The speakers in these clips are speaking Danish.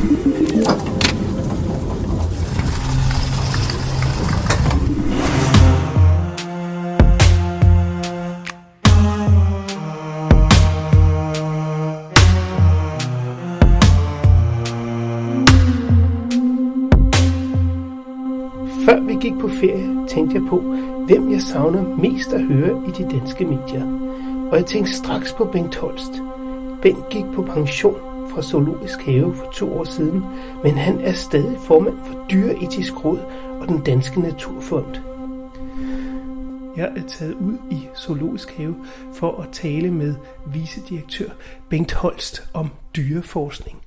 Før vi gik på ferie, tænkte jeg på, hvem jeg savner mest at høre i de danske medier. Og jeg tænkte straks på Bengt Holst. Bengt gik på pension fra Zoologisk Have for to år siden, men han er stadig formand for Dyreetisk Råd og den Danske Naturfond. Jeg er taget ud i Zoologisk Have for at tale med vicedirektør Bengt Holst om dyreforskning.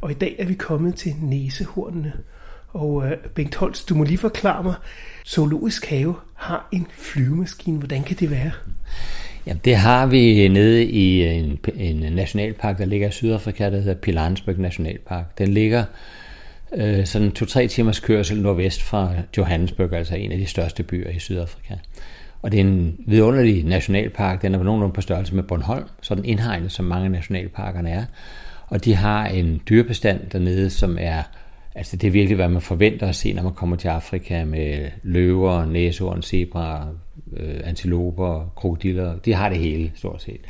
Og i dag er vi kommet til næsehornene. Og øh, Bengt Holst, du må lige forklare mig, Zoologisk Have har en flyvemaskine. Hvordan kan det være? Jamen, det har vi nede i en, en nationalpark, der ligger i Sydafrika, der hedder Pilanesberg Nationalpark. Den ligger øh, sådan to-tre timers kørsel nordvest fra Johannesburg, altså en af de største byer i Sydafrika. Og det er en vidunderlig nationalpark. Den er på nogenlunde på størrelse med Bornholm, så den indhegnet, som mange nationalparkerne er. Og de har en dyrebestand dernede, som er Altså det er virkelig, hvad man forventer at se, når man kommer til Afrika med løver, næsehorn, zebra, øh, antiloper, krokodiller. De har det hele, stort set.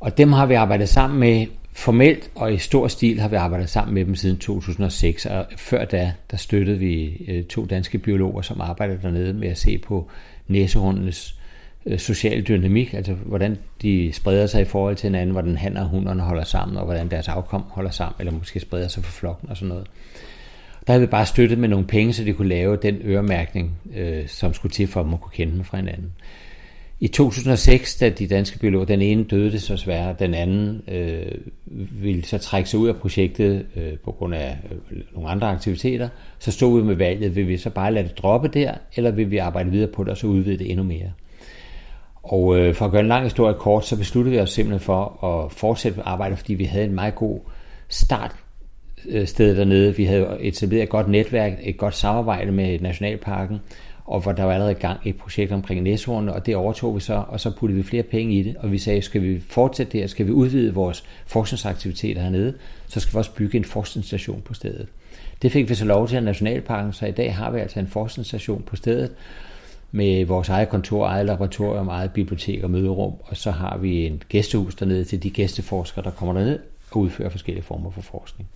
Og dem har vi arbejdet sammen med formelt og i stor stil har vi arbejdet sammen med dem siden 2006. Og før da, der støttede vi øh, to danske biologer, som arbejdede dernede med at se på næsehundenes øh, social dynamik, altså hvordan de spreder sig i forhold til hinanden, hvordan han og hunderne holder sammen, og hvordan deres afkom holder sammen, eller måske spreder sig for flokken og sådan noget. Der havde vi bare støttet med nogle penge, så de kunne lave den øremærkning, øh, som skulle til for, at man kunne kende dem fra hinanden. I 2006, da de danske biologer, den ene døde det så svært, den anden øh, ville så trække sig ud af projektet øh, på grund af øh, nogle andre aktiviteter, så stod vi med valget, vil vi så bare lade det droppe der, eller vil vi arbejde videre på det og så udvide det endnu mere. Og øh, for at gøre en lang historie kort, så besluttede vi os simpelthen for at fortsætte arbejdet, fordi vi havde en meget god start Øh, sted dernede. Vi havde etableret et godt netværk, et godt samarbejde med Nationalparken, og hvor der var allerede i gang et projekt omkring næshornene, og det overtog vi så, og så puttede vi flere penge i det, og vi sagde, skal vi fortsætte det her, skal vi udvide vores forskningsaktiviteter hernede, så skal vi også bygge en forskningsstation på stedet. Det fik vi så lov til af Nationalparken, så i dag har vi altså en forskningsstation på stedet, med vores eget kontor, eget laboratorium, eget bibliotek og møderum, og så har vi en gæstehus dernede til de gæsteforskere, der kommer derned og udfører forskellige former for forskning.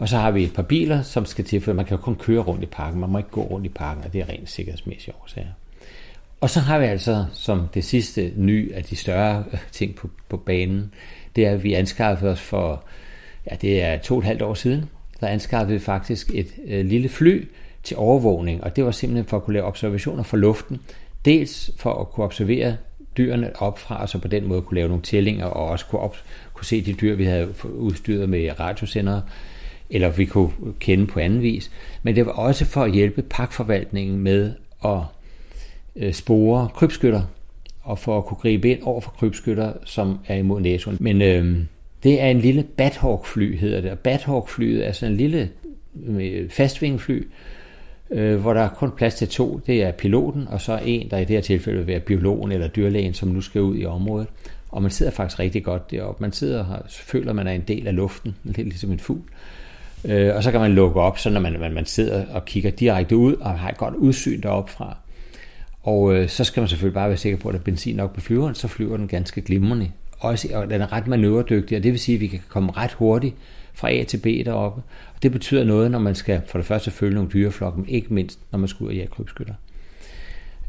Og så har vi et par biler, som skal til, for man kan jo kun køre rundt i parken, man må ikke gå rundt i parken, og det er rent sikkerhedsmæssige årsager. Og så har vi altså som det sidste ny af de større øh, ting på, på banen, det er, at vi anskaffede os for, ja det er to og et halvt år siden, der anskaffede vi faktisk et øh, lille fly, til overvågning, og det var simpelthen for at kunne lave observationer fra luften. Dels for at kunne observere dyrene opfra, og så på den måde kunne lave nogle tællinger, og også kunne, op, kunne se de dyr, vi havde udstyret med radiosendere, eller vi kunne kende på anden vis. Men det var også for at hjælpe pakforvaltningen med at øh, spore krybskytter, og for at kunne gribe ind over for krybskytter, som er imod NATO'en. Men øh, det er en lille Bathawk-fly, hedder det. Og Bathawk-flyet er sådan en lille øh, fastvingefly, øh, hvor der er kun plads til to. Det er piloten, og så en, der i det her tilfælde vil være biologen eller dyrlægen, som nu skal ud i området. Og man sidder faktisk rigtig godt deroppe. Man sidder og føler, at man er en del af luften, lidt ligesom en fugl. Øh, Øh, og så kan man lukke op, så når man, man, man sidder og kigger direkte ud og har et godt udsyn deroppe fra. Og øh, så skal man selvfølgelig bare være sikker på, at der er benzin nok på flyveren, så flyver den ganske glimrende. Også, og den er ret manøvredygtig, og det vil sige, at vi kan komme ret hurtigt fra A til B deroppe. Og det betyder noget, når man skal for det første følge nogle dyreflokke, men ikke mindst, når man skal ud og jage krybskytter.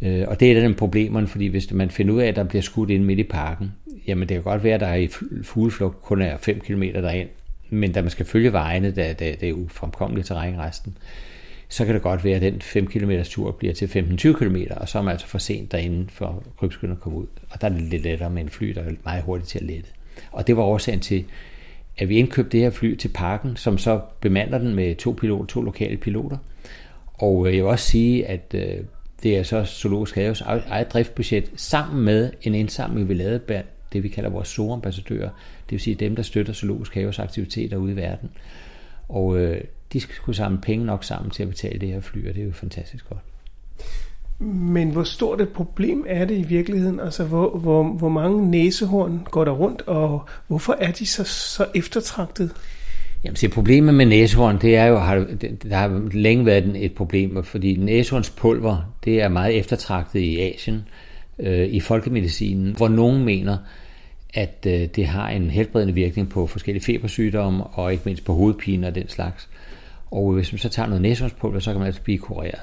Øh, og det er den problemerne, fordi hvis man finder ud af, at der bliver skudt ind midt i parken, jamen det kan godt være, at der i fugleflugt kun er 5 km derind, men da man skal følge vejene, da, da det er ufremkommeligt terræn resten, så kan det godt være, at den 5 km tur bliver til 15-20 km, og så er man altså for sent derinde for krybskynden at komme ud. Og der er det lidt lettere med en fly, der er meget hurtigt til at lette. Og det var årsagen til, at vi indkøbte det her fly til parken, som så bemander den med to piloter, to lokale piloter. Og øh, jeg vil også sige, at øh, det er så Zoologisk Haves eget driftbudget, sammen med en indsamling, vi lavede blandt det, vi kalder vores store ambassadører, det vil sige dem, der støtter Zoologisk Haves aktiviteter ude i verden. Og øh, de skal kunne samle penge nok sammen til at betale det her fly, og det er jo fantastisk godt. Men hvor stort et problem er det i virkeligheden? Altså, hvor, hvor, hvor mange næsehorn går der rundt, og hvorfor er de så, så eftertragtet? Jamen, se, problemet med næsehorn, det er jo, har, der har længe været et problem, fordi næsehornspulver, det er meget eftertragtet i Asien, øh, i folkemedicinen, hvor nogen mener, at øh, det har en helbredende virkning på forskellige febersygdomme, og ikke mindst på hovedpine og den slags. Og hvis man så tager noget næsehåndspulver, så kan man altså blive kureret.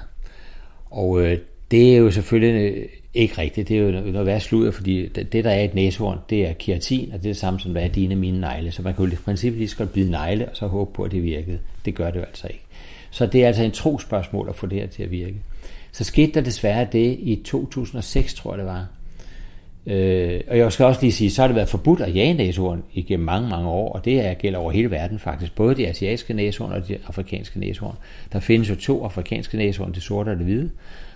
Og øh, det er jo selvfølgelig ikke rigtigt. Det er jo noget værd sludder, fordi det, der er et næsehorn, det er keratin, og det er det samme som, hvad er dine mine negle. Så man kan jo i princippet lige godt bide negle, og så håbe på, at det virkede. Det gør det jo altså ikke. Så det er altså en tro spørgsmål at få det her til at virke. Så skete der desværre det i 2006, tror jeg det var. Øh, og jeg skal også lige sige, så har det været forbudt at jage næsehorn igennem mange, mange år, og det er, gælder over hele verden faktisk, både de asiatiske næsehorn og de afrikanske næsehorn. Der findes jo to afrikanske næsehorn, det sorte og det hvide,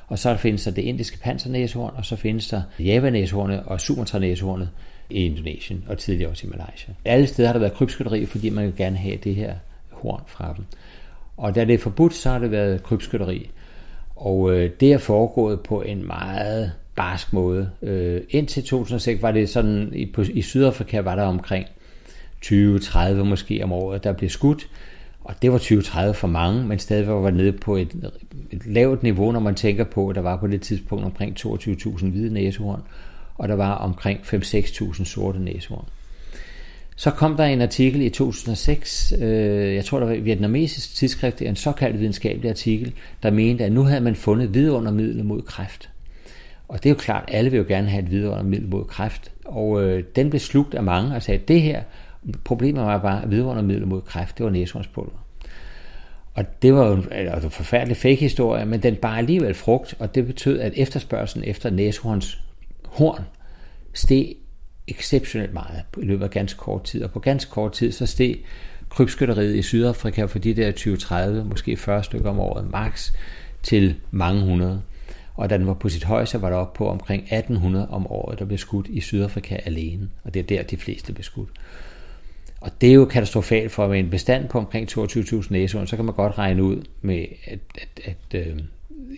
og så findes der det indiske pansernæsehorn, og så findes der javanæshornet og sumatranæsehornet i Indonesien, og tidligere også i Malaysia. Alle steder har der været krybskytteri, fordi man vil gerne have det her horn fra dem. Og da det er forbudt, så har det været krybskytteri. Og øh, det er foregået på en meget barsk måde. Øh, indtil 2006 var det sådan, i, på, i Sydafrika var der omkring 20-30 måske om året, der blev skudt. Og det var 20-30 for mange, men stadig var nede på et, et lavt niveau, når man tænker på, at der var på det tidspunkt omkring 22.000 hvide næsehorn, og der var omkring 5-6.000 sorte næsehorn. Så kom der en artikel i 2006, øh, jeg tror der var et vietnamesisk tidsskrift, en såkaldt videnskabelig artikel, der mente, at nu havde man fundet vidundermiddel mod kræft. Og det er jo klart, alle vil jo gerne have et vidundermiddel mod kræft. Og øh, den blev slugt af mange og sagde, at det her, problemet var bare, at vidundermiddel mod kræft, det var næsehornspulver. Og det var jo en, altså, forfærdelig fake historie, men den bare alligevel frugt, og det betød, at efterspørgselen efter næsehorns steg exceptionelt meget i løbet af ganske kort tid. Og på ganske kort tid, så steg krybskytteriet i Sydafrika for de der 20-30, måske 40 stykker om året, max til mange hundrede. Og da den var på sit højeste, var der op på omkring 1800 om året, der blev skudt i Sydafrika alene. Og det er der, de fleste blev skudt. Og det er jo katastrofalt for med en bestand på omkring 22.000 næsehorn, så kan man godt regne ud med, at, at, at øh,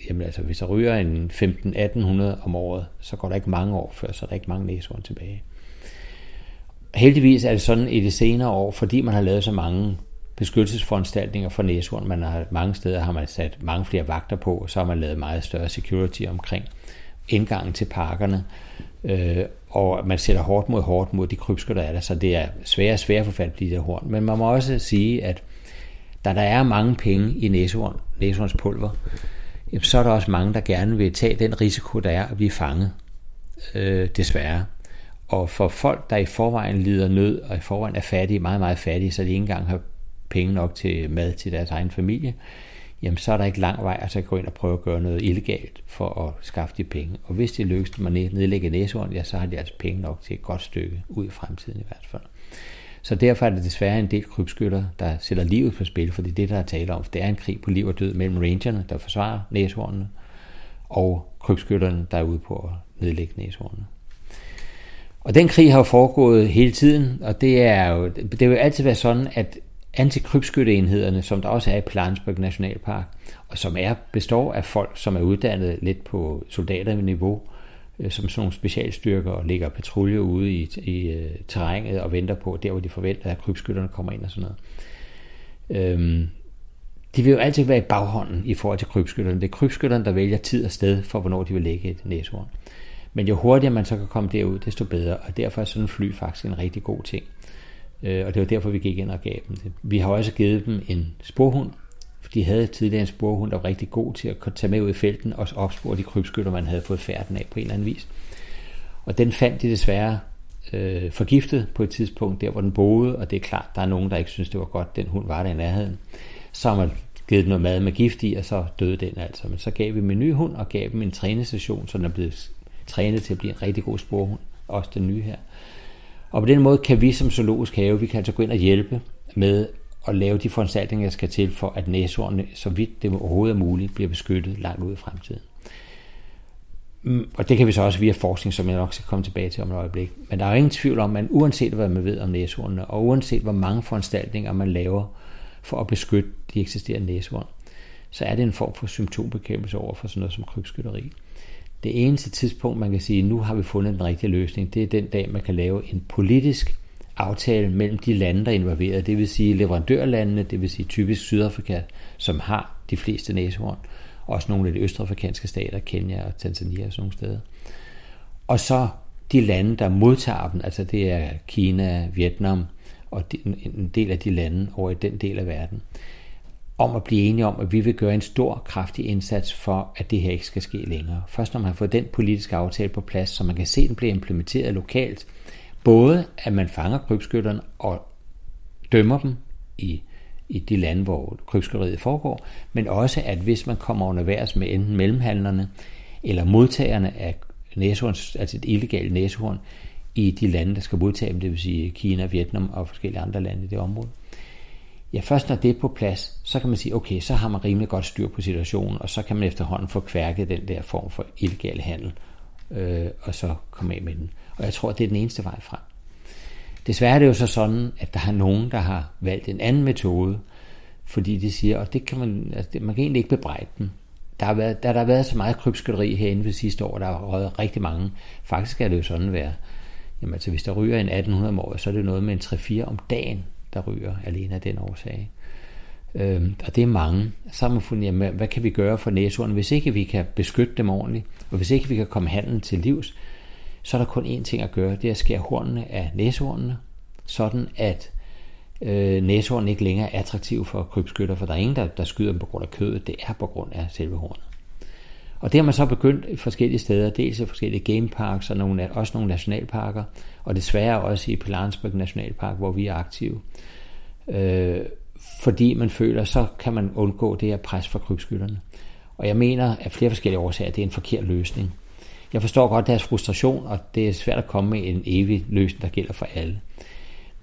jamen altså, hvis der ryger en 15-1800 om året, så går der ikke mange år før, så er der ikke mange næsehorn tilbage. Heldigvis er det sådan i de senere år, fordi man har lavet så mange beskyttelsesforanstaltninger for næsehorn. Man har, mange steder har man sat mange flere vagter på, og så har man lavet meget større security omkring indgangen til parkerne. Øh, og man sætter hårdt mod hårdt mod de krybsker, der er der, så det er svære og svære at få fat på de der horn. Men man må også sige, at da der er mange penge i næsehorn, næsehornspulver, så er der også mange, der gerne vil tage den risiko, der er at blive fanget, øh, desværre. Og for folk, der i forvejen lider nød, og i forvejen er fattige, meget, meget fattige, så de ikke engang har penge nok til mad til deres egen familie, jamen så er der ikke lang vej at så gå ind og prøve at gøre noget illegalt for at skaffe de penge. Og hvis det lykkes dem at nedlægge næsehorn, ja, så har de altså penge nok til et godt stykke ud i fremtiden i hvert fald. Så derfor er det desværre en del krybskytter, der sætter livet på spil, fordi det, der er tale om, det er en krig på liv og død mellem rangerne, der forsvarer næshornene, og krybskytterne, der er ude på at nedlægge næshornene. Og den krig har jo foregået hele tiden, og det er jo, det vil jo altid være sådan, at antikrybskytteenhederne, som der også er i Plansberg Nationalpark, og som er består af folk, som er uddannet lidt på soldaterniveau, øh, som sådan nogle specialstyrker og ligger patrulje ude i, i uh, terrænet og venter på, der hvor de forventer, at krybskytterne kommer ind og sådan noget. Øhm, de vil jo altid være i baghånden i forhold til krybskytterne. Det er krybskytterne, der vælger tid og sted for, hvornår de vil lægge et næsehorn. Men jo hurtigere man så kan komme derud, desto bedre, og derfor er sådan en fly faktisk en rigtig god ting. Øh, og det var derfor, vi gik ind og gav dem det. Vi har også givet dem en sporhund, for de havde tidligere en sporhund, der var rigtig god til at tage med ud i felten og opspore de krybskytter, man havde fået færden af på en eller anden vis. Og den fandt de desværre øh, forgiftet på et tidspunkt, der hvor den boede, og det er klart, der er nogen, der ikke synes, det var godt, den hund var der i nærheden. Så har man givet noget mad med gift i, og så døde den altså. Men så gav vi dem en ny hund, og gav dem en trænestation, så den er blevet trænet til at blive en rigtig god sporhund, også den nye her. Og på den måde kan vi som zoologisk have, vi kan altså gå ind og hjælpe med at lave de foranstaltninger, der skal til for, at næsehornene, så vidt det overhovedet er muligt, bliver beskyttet langt ud i fremtiden. Mm, og det kan vi så også via forskning, som jeg nok skal komme tilbage til om et øjeblik. Men der er ingen tvivl om, at uanset hvad man ved om næsehornene, og uanset hvor mange foranstaltninger man laver for at beskytte de eksisterende næsehorn, så er det en form for symptombekæmpelse over for sådan noget som krybskytteri. Det eneste tidspunkt, man kan sige, nu har vi fundet den rigtige løsning, det er den dag, man kan lave en politisk aftale mellem de lande, der er involveret, det vil sige leverandørlandene, det vil sige typisk Sydafrika, som har de fleste næsehorn, også nogle af de østafrikanske stater, Kenya og Tanzania og sådan nogle steder. Og så de lande, der modtager dem, altså det er Kina, Vietnam og en del af de lande over i den del af verden, om at blive enige om, at vi vil gøre en stor, kraftig indsats for, at det her ikke skal ske længere. Først når man har fået den politiske aftale på plads, så man kan se, at den bliver implementeret lokalt, både at man fanger krybskytterne og dømmer dem i, i de lande, hvor krybskytteriet foregår, men også at hvis man kommer underværs med enten mellemhandlerne eller modtagerne af næsehorn, altså et illegalt næsehorn, i de lande, der skal modtage dem, det vil sige Kina, Vietnam og forskellige andre lande i det område. Ja, først når det er på plads, så kan man sige, okay, så har man rimelig godt styr på situationen, og så kan man efterhånden få kværket den der form for illegal handel, øh, og så komme af med den. Og jeg tror, at det er den eneste vej frem. Desværre er det jo så sådan, at der er nogen, der har valgt en anden metode, fordi de siger, og det kan man, altså, man kan egentlig ikke bebrejde dem. Der har, været, der, der har været så meget krybskytteri herinde ved sidste år, der har røget rigtig mange. Faktisk er det jo sådan være, jamen altså hvis der ryger en 1800 om året, så er det noget med en 3-4 om dagen, der ryger alene af den årsag. Øhm, og det er mange. Så har man fundet, jamen, hvad kan vi gøre for næsehornene, Hvis ikke vi kan beskytte dem ordentligt, og hvis ikke vi kan komme handlen til livs, så er der kun én ting at gøre, det er at skære hornene af næsehornene, sådan at øh, næsehornene ikke længere er attraktive for krybskytter, for der er ingen, der, der skyder dem på grund af kødet, det er på grund af selve hornet. Og det har man så begyndt i forskellige steder, dels i forskellige gameparks og nogle, også nogle nationalparker, og desværre også i Pilansburg Nationalpark, hvor vi er aktive. Øh, fordi man føler, så kan man undgå det her pres fra krybskytterne. Og jeg mener, at flere forskellige årsager, det er en forkert løsning. Jeg forstår godt deres frustration, og det er svært at komme med en evig løsning, der gælder for alle.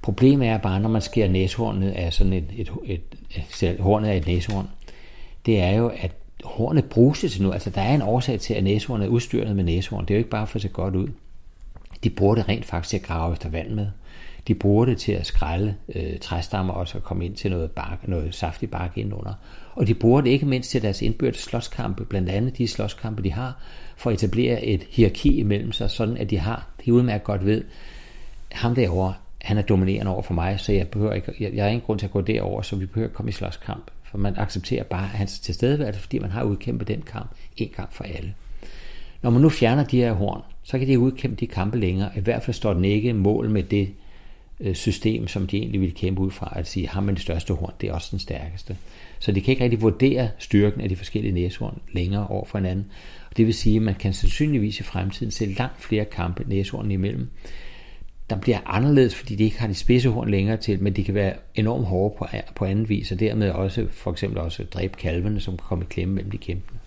Problemet er bare, når man skærer næsehornet af sådan et, et, et, et, et hornet af et næsehorn, det er jo, at hornet bruges til noget. Altså, der er en årsag til, at næsehornet er udstyret med næsehorn. Det er jo ikke bare for at se godt ud. De bruger det rent faktisk til at grave efter vand med. De bruger det til at skrælle øh, træstammer og så komme ind til noget, bark, noget saftig bark indenunder. Og de bruger det ikke mindst til deres indbyrdes slåskampe, blandt andet de slåskampe, de har, for at etablere et hierarki imellem sig, sådan at de har, de udmærket godt ved, ham derovre, han er dominerende over for mig, så jeg, behøver ikke, jeg, jeg har ingen grund til at gå derover, så vi behøver ikke komme i slåskamp. For man accepterer bare hans tilstedeværelse, fordi man har udkæmpet den kamp en gang for alle. Når man nu fjerner de her horn, så kan de udkæmpe de kampe længere. I hvert fald står den ikke mål med det øh, system, som de egentlig vil kæmpe ud fra, at sige, har man det største horn, det er også den stærkeste. Så de kan ikke rigtig vurdere styrken af de forskellige næsehorn længere over for hinanden. Og det vil sige, at man kan sandsynligvis i fremtiden se langt flere kampe næshorn imellem, der bliver anderledes, fordi de ikke har de spidsehorn længere til, men de kan være enormt hårde på, på anden vis, og dermed også for eksempel også dræbe kalvene, som kan komme i klemme mellem de kæmpende.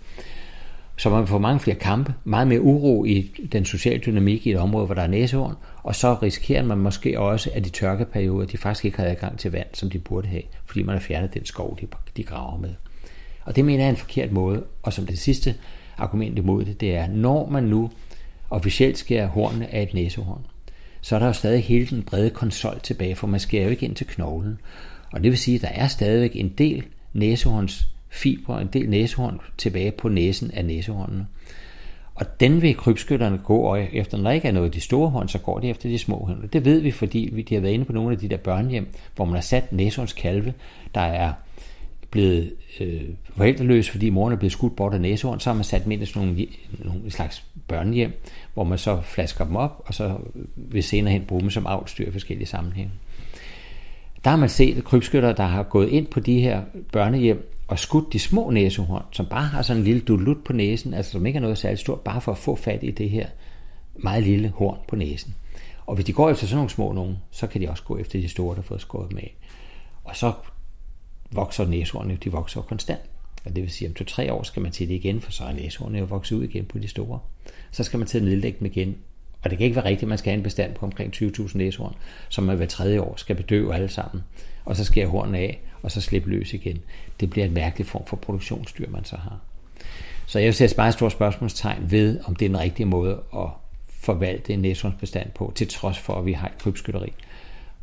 Så man får mange flere kampe, meget mere uro i den sociale dynamik i et område, hvor der er næsehorn, og så risikerer man måske også, at de tørkeperioder, de faktisk ikke har adgang til vand, som de burde have, fordi man har fjernet den skov, de, de graver med. Og det mener jeg er en forkert måde, og som det sidste argument imod det, det er, når man nu officielt skærer hornene af et næsehorn, så er der jo stadig hele den brede konsol tilbage, for man skærer jo ikke ind til knoglen. Og det vil sige, at der er stadigvæk en del næsehorns fibre, en del næsehorn tilbage på næsen af næsehornene. Og den vil krybskytterne gå efter. Når der ikke er noget af de store horn, så går de efter de små horn. Det ved vi, fordi vi de har været inde på nogle af de der børnehjem, hvor man har sat næsehorns kalve, der er blevet øh, forældreløs, fordi moren er blevet skudt bort af næsehorn, så har man sat dem ind i sådan nogle, nogle slags børnehjem, hvor man så flasker dem op, og så vil senere hen bruge dem som avlstyr i forskellige sammenhænge. Der har man set krybskytter, der har gået ind på de her børnehjem og skudt de små næsehorn, som bare har sådan en lille dulut på næsen, altså som ikke er noget særligt stort, bare for at få fat i det her meget lille horn på næsen. Og hvis de går efter sådan nogle små nogen, så kan de også gå efter de store, der har fået skåret med. Og så vokser næsehornene, de vokser konstant. Og det vil sige, at om to-tre år skal man til det igen, for så er næsehornene jo vokset ud igen på de store. Så skal man til at nedlægge dem igen. Og det kan ikke være rigtigt, at man skal have en bestand på omkring 20.000 næsehorn, som man hver tredje år skal bedøve alle sammen. Og så skærer hornene af, og så slippe løs igen. Det bliver en mærkelig form for produktionsdyr, man så har. Så jeg vil sætte bare et stort spørgsmålstegn ved, om det er den rigtige måde at forvalte en næsehornsbestand på, til trods for, at vi har et krybskytteri.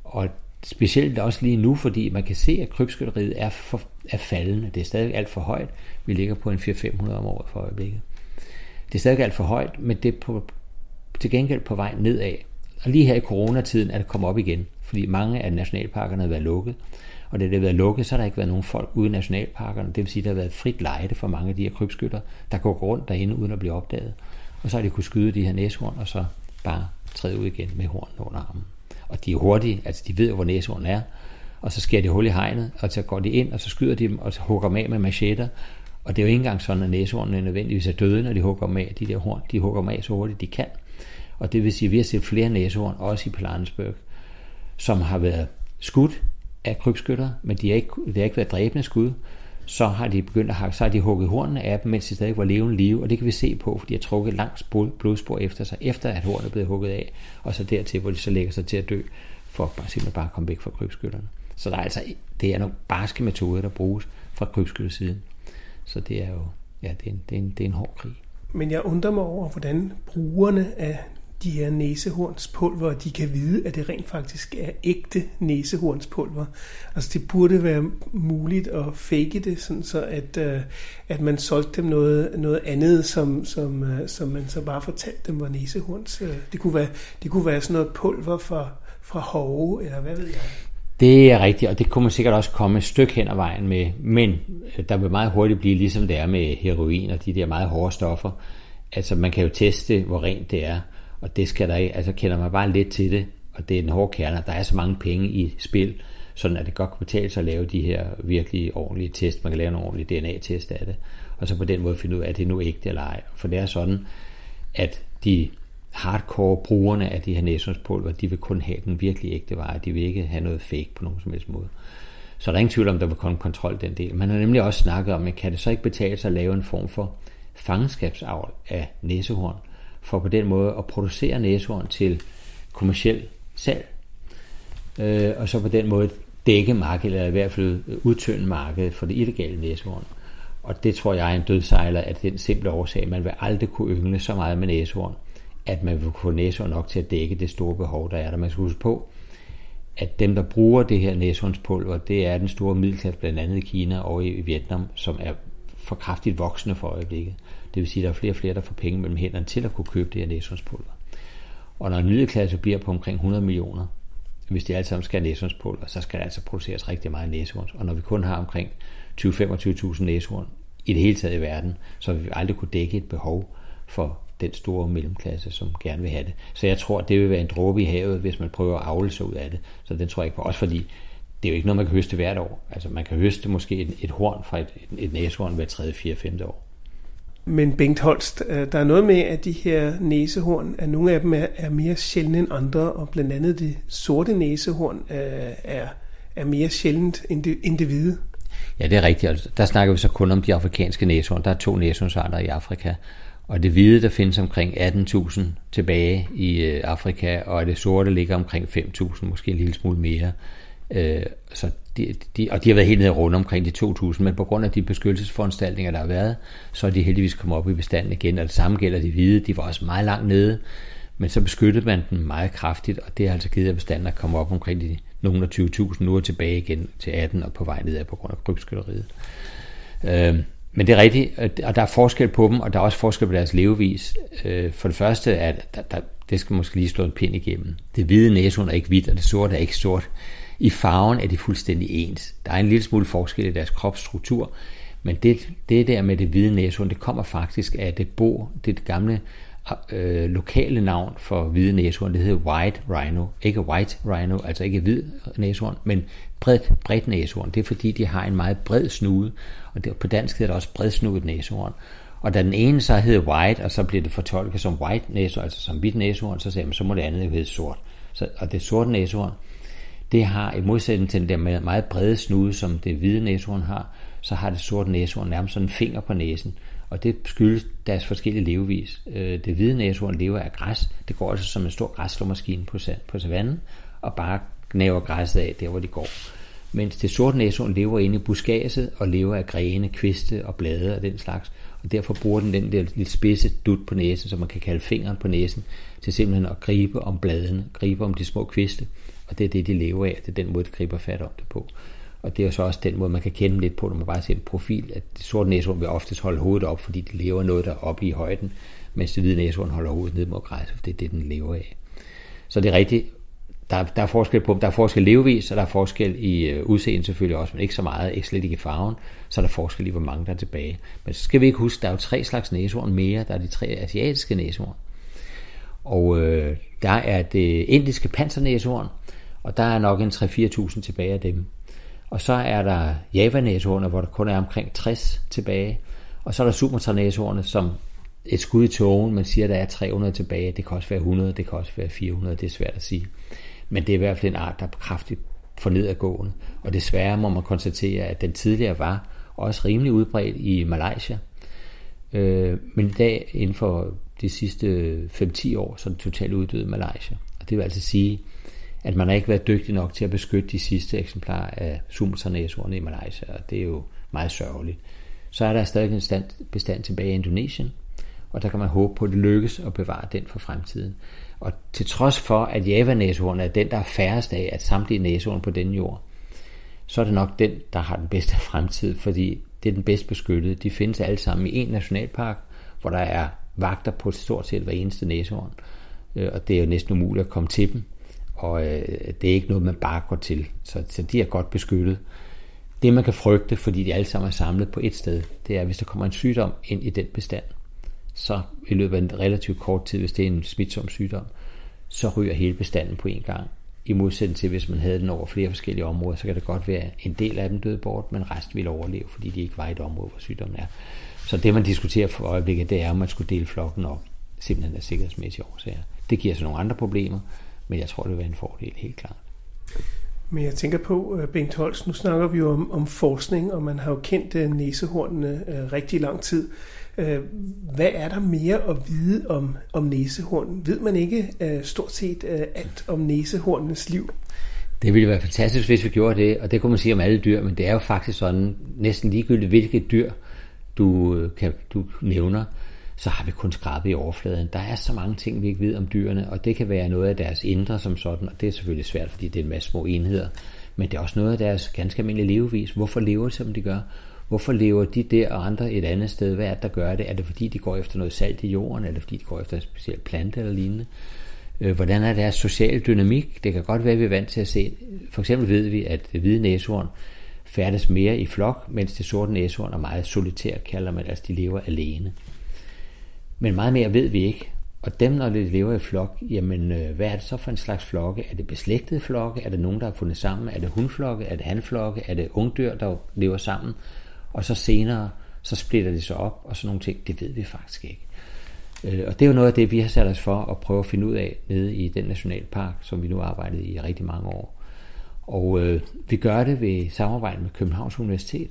Og Specielt også lige nu, fordi man kan se, at krybskytteriet er, for, er faldende. Det er stadig alt for højt. Vi ligger på en 400-500 om året for øjeblikket. Det er stadig alt for højt, men det er på, til gengæld på vej nedad. Og lige her i coronatiden er det kommet op igen, fordi mange af nationalparkerne har været lukket. Og da det har været lukket, så har der ikke været nogen folk ude i nationalparkerne. Det vil sige, at der har været frit lejde for mange af de her krybskytter, der går rundt derinde uden at blive opdaget. Og så har de kunne skyde de her næshorn, og så bare træde ud igen med hornene under armen. Og de er hurtige, altså de ved hvor næsehornen er, og så skærer de hul i hegnet, og så går de ind, og så skyder de dem, og så hugger dem af med machetter. Og det er jo ikke engang sådan, at næsehornene nødvendigvis er døde, når de hugger dem af. De der horn, de hugger dem af så hurtigt de kan. Og det vil sige, at vi har set flere næsehorn, også i Pilanesberg, som har været skudt af krybskytter, men de har ikke, det har ikke været dræbende skud. Så har de begyndt at hakke, så har de hugget hornene af dem, mens de stadig var levende live, og det kan vi se på, fordi de har trukket langs blodspor efter sig, efter at hornet er blevet hugget af, og så dertil, hvor de så lægger sig til at dø, for bare, simpelthen bare at komme væk fra krybskytterne. Så der er altså, det er nogle barske metoder, der bruges fra krybskyttersiden. Så det er jo, ja, det er en, det er en, det er en hård krig. Men jeg undrer mig over, hvordan brugerne af de her næsehornspulver, de kan vide, at det rent faktisk er ægte næsehornspulver. Altså det burde være muligt at fake det, sådan så at, øh, at man solgte dem noget, noget andet, som, som, øh, som man så bare fortalte dem var næsehorns. Øh, det, kunne være, det kunne være sådan noget pulver fra, fra hove, eller hvad ved jeg. Det er rigtigt, og det kunne man sikkert også komme et stykke hen ad vejen med, men der vil meget hurtigt blive ligesom det er med heroin og de der meget hårde stoffer. Altså man kan jo teste, hvor rent det er, og det skal der ikke, altså kender man bare lidt til det, og det er den hårde kerne, der er så mange penge i spil, sådan at det godt kan betale sig at lave de her virkelig ordentlige test. Man kan lave en ordentlig DNA-test af det, og så på den måde finde ud af, at det nu ægte eller ej. For det er sådan, at de hardcore brugerne af de her næsundspulver, de vil kun have den virkelig ægte vare. De vil ikke have noget fake på nogen som helst måde. Så der er ingen tvivl om, der vil komme kontrol den del. Man har nemlig også snakket om, at kan det så ikke betale sig at lave en form for fangenskabsavl af næsehorn, for på den måde at producere næsehorn til kommersiel salg, øh, og så på den måde dække markedet, eller i hvert fald udtynde markedet for det illegale næsehorn. Og det tror jeg er en dødsejler af den simple årsag, man vil aldrig kunne yngle så meget med næsehorn, at man vil få næsehorn nok til at dække det store behov, der er der. Man skal huske på, at dem, der bruger det her næsehornspulver, det er den store middelklasse, blandt andet i Kina og i Vietnam, som er for kraftigt voksende for øjeblikket. Det vil sige, at der er flere og flere, der får penge mellem hænderne til at kunne købe det her næsehornspulver. Og når en middelklasse bliver på omkring 100 millioner, hvis de alle sammen skal have næsehornspulver, så skal der altså produceres rigtig meget næsehorn. Og når vi kun har omkring 20-25.000 næsehorn i det hele taget i verden, så vil vi aldrig kunne dække et behov for den store mellemklasse, som gerne vil have det. Så jeg tror, det vil være en dråbe i havet, hvis man prøver at afle sig ud af det. Så den tror jeg ikke på. Også fordi det er jo ikke noget, man kan høste hvert år. Altså man kan høste måske et, et horn fra et, et, et næsehorn hver 3., 4., 5. år. Men Bengt Holst, øh, der er noget med, at de her næsehorn, at nogle af dem er, er mere sjældne end andre, og blandt andet det sorte næsehorn øh, er, er mere sjældent end det, end det hvide. Ja, det er rigtigt. Altså, der snakker vi så kun om de afrikanske næsehorn. Der er to næsehornsarter i Afrika. Og det hvide, der findes omkring 18.000 tilbage i øh, Afrika, og det sorte ligger omkring 5.000, måske en lille smule mere. Så de, de, og de har været helt nede rundt omkring de 2.000, men på grund af de beskyttelsesforanstaltninger, der har været, så er de heldigvis kommet op i bestanden igen, og det samme gælder de hvide, de var også meget langt nede, men så beskyttede man den meget kraftigt, og det har altså givet, at bestanden at komme op omkring de nogle af 20.000, nu er tilbage igen til 18 og på vej nedad på grund af krybskytteriet. Øh, men det er rigtigt, og der er forskel på dem, og der er også forskel på deres levevis. Øh, for det første er, der, der, det skal måske lige slå en pind igennem. Det hvide næsehund er ikke hvidt, og det sorte er ikke sort. I farven er de fuldstændig ens. Der er en lille smule forskel i deres kropsstruktur, men det, det der med det hvide næsehorn, det kommer faktisk af det bo, det gamle øh, lokale navn for hvide næsehorn, det hedder white rhino. Ikke white rhino, altså ikke hvid næsehorn, men bredt, bredt næsehorn. Det er fordi, de har en meget bred snude, og det, på dansk hedder det også bredsnudet næsehorn. Og da den ene så hed white, og så blev det fortolket som white næsehorn, altså som hvidt næsehorn, så sagde man, så må det andet hedde sort. Så, og det sorte næsehorn, det har i modsætning til den der meget brede snude, som det hvide næsehorn har, så har det sorte næsehorn nærmest sådan en finger på næsen. Og det skyldes deres forskellige levevis. Øh, det hvide næsehorn lever af græs. Det går altså som en stor græsslåmaskine på, på savannen, og bare gnaver græsset af der, hvor de går. Mens det sorte næsehorn lever inde i buskaget og lever af grene, kviste og blade og den slags. Og derfor bruger den den der lidt spidse dut på næsen, som man kan kalde fingeren på næsen, til simpelthen at gribe om bladene, gribe om de små kviste. Og det er det, de lever af. Det er den måde, de griber fat om det på. Og det er så også den måde, man kan kende lidt på, når man bare ser en profil, at det sorte næsehorn vil oftest holde hovedet op, fordi det lever noget der oppe i højden, mens det hvide næsehorn holder hovedet ned mod græsset, for det er det, den lever af. Så det er rigtigt, der, der er forskel på, der er forskel levevis, og der er forskel i øh, udseende selvfølgelig også, men ikke så meget, ikke slet ikke i farven, så er der forskel i, hvor mange der er tilbage. Men så skal vi ikke huske, der er jo tre slags næsehorn mere, der er de tre asiatiske næsehorn. Og øh, der er det indiske pansernæsehorn, og der er nok en 3-4.000 tilbage af dem. Og så er der javanæsehornet, hvor der kun er omkring 60 tilbage. Og så er der sumatranæsehornet, som et skud i tågen, man siger, der er 300 tilbage. Det kan også være 100, det kan også være 400, det er svært at sige. Men det er i hvert fald en art, der er kraftigt for nedadgående. Og desværre må man konstatere, at den tidligere var også rimelig udbredt i Malaysia. Øh, men i dag, inden for de sidste 5-10 år, så er den totalt uddød i Malaysia. Og det vil altså sige, at man har ikke været dygtig nok til at beskytte de sidste eksemplarer af sumatranæsordene i Malaysia, og det er jo meget sørgeligt. Så er der stadig en stand, bestand tilbage i Indonesien, og der kan man håbe på, at det lykkes at bevare den for fremtiden. Og til trods for, at Java-næsehorn er den, der er færrest af at samtlige næsehorn på den jord, så er det nok den, der har den bedste fremtid, fordi det er den bedst beskyttede. De findes alle sammen i en nationalpark, hvor der er vagter på stort set hver eneste næsehorn. Øh, og det er jo næsten umuligt at komme til dem. Og øh, det er ikke noget, man bare går til. Så, så de er godt beskyttet. Det man kan frygte, fordi de alle sammen er samlet på et sted, det er, hvis der kommer en sygdom ind i den bestand, så i løbet af en relativt kort tid, hvis det er en smitsom sygdom, så ryger hele bestanden på en gang. I modsætning til, hvis man havde den over flere forskellige områder, så kan det godt være, at en del af dem døde bort, men resten ville overleve, fordi de ikke var i et område, hvor sygdommen er. Så det, man diskuterer for øjeblikket, det er, om man skulle dele flokken op, simpelthen af sikkerhedsmæssige årsager. Det giver så nogle andre problemer, men jeg tror, det vil være en fordel, helt klart. Men jeg tænker på, øh, Bengt Holst, nu snakker vi jo om, om forskning, og man har jo kendt uh, næsehornene uh, rigtig lang tid. Hvad er der mere at vide om, om næsehornen? Ved man ikke stort set alt om næsehornenes liv? Det ville være fantastisk, hvis vi gjorde det, og det kunne man sige om alle dyr, men det er jo faktisk sådan, næsten ligegyldigt hvilket dyr du, kan, du nævner, så har vi kun skrabet i overfladen. Der er så mange ting, vi ikke ved om dyrene, og det kan være noget af deres indre som sådan, og det er selvfølgelig svært, fordi det er en masse små enheder, men det er også noget af deres ganske almindelige levevis. Hvorfor lever de, som de gør? Hvorfor lever de der og andre et andet sted? Hvad er det, der gør det? Er det fordi, de går efter noget salt i jorden? Er det fordi, de går efter en speciel plante eller lignende? Øh, hvordan er deres sociale dynamik? Det kan godt være, at vi er vant til at se. For eksempel ved vi, at hvide næsehorn færdes mere i flok, mens det sorte næsehorn er meget solitært, kalder man, altså de lever alene. Men meget mere ved vi ikke. Og dem, når de lever i flok, jamen øh, hvad er det så for en slags flokke? Er det beslægtede flokke? Er det nogen, der har fundet sammen? Er det hundflokke? Er det hanflokke? Er det ungdyr, der lever sammen? Og så senere, så splitter de sig op, og sådan nogle ting, det ved vi faktisk ikke. Øh, og det er jo noget af det, vi har sat os for at prøve at finde ud af nede i den nationalpark, som vi nu har arbejdet i rigtig mange år. Og øh, vi gør det ved samarbejde med Københavns Universitet,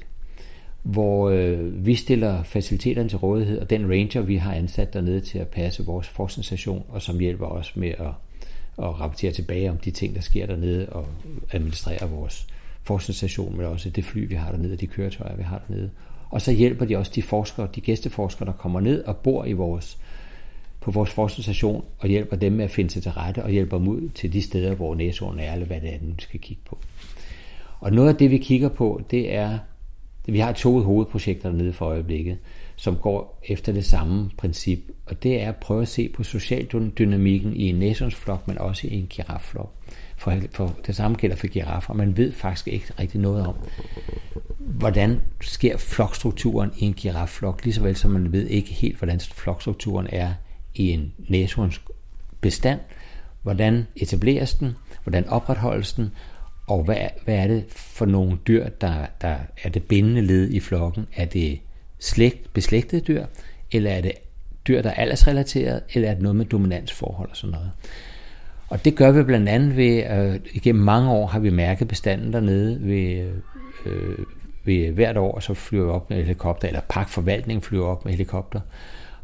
hvor øh, vi stiller faciliteterne til rådighed, og den ranger, vi har ansat dernede til at passe vores forskningsstation, og som hjælper os med at, at rapportere tilbage om de ting, der sker dernede, og administrere vores forskningsstation, men også det fly, vi har dernede, og de køretøjer, vi har dernede. Og så hjælper de også de forskere, de gæsteforskere, der kommer ned og bor i vores, på vores forskningsstation, og hjælper dem med at finde sig til rette, og hjælper dem ud til de steder, hvor næsehorn er, eller hvad det er, vi skal kigge på. Og noget af det, vi kigger på, det er vi har to hovedprojekter dernede for øjeblikket, som går efter det samme princip, og det er at prøve at se på socialdynamikken i en næsonsflok, men også i en girafflok. For, for det samme gælder for giraffer. Man ved faktisk ikke rigtig noget om, hvordan sker flokstrukturen i en girafflok, lige så vel som man ved ikke helt, hvordan flokstrukturen er i en næsehorns bestand, hvordan etableres den, hvordan opretholdes den, og hvad, hvad er det for nogle dyr, der, der er det bindende led i flokken? Er det slægt, beslægtede dyr, eller er det dyr, der er aldersrelateret, eller er det noget med dominansforhold og sådan noget? Og det gør vi blandt andet ved, øh, igennem mange år har vi mærket bestanden dernede ved, øh, ved hvert år, så flyver vi op med helikopter, eller pakforvaltningen flyver op med helikopter,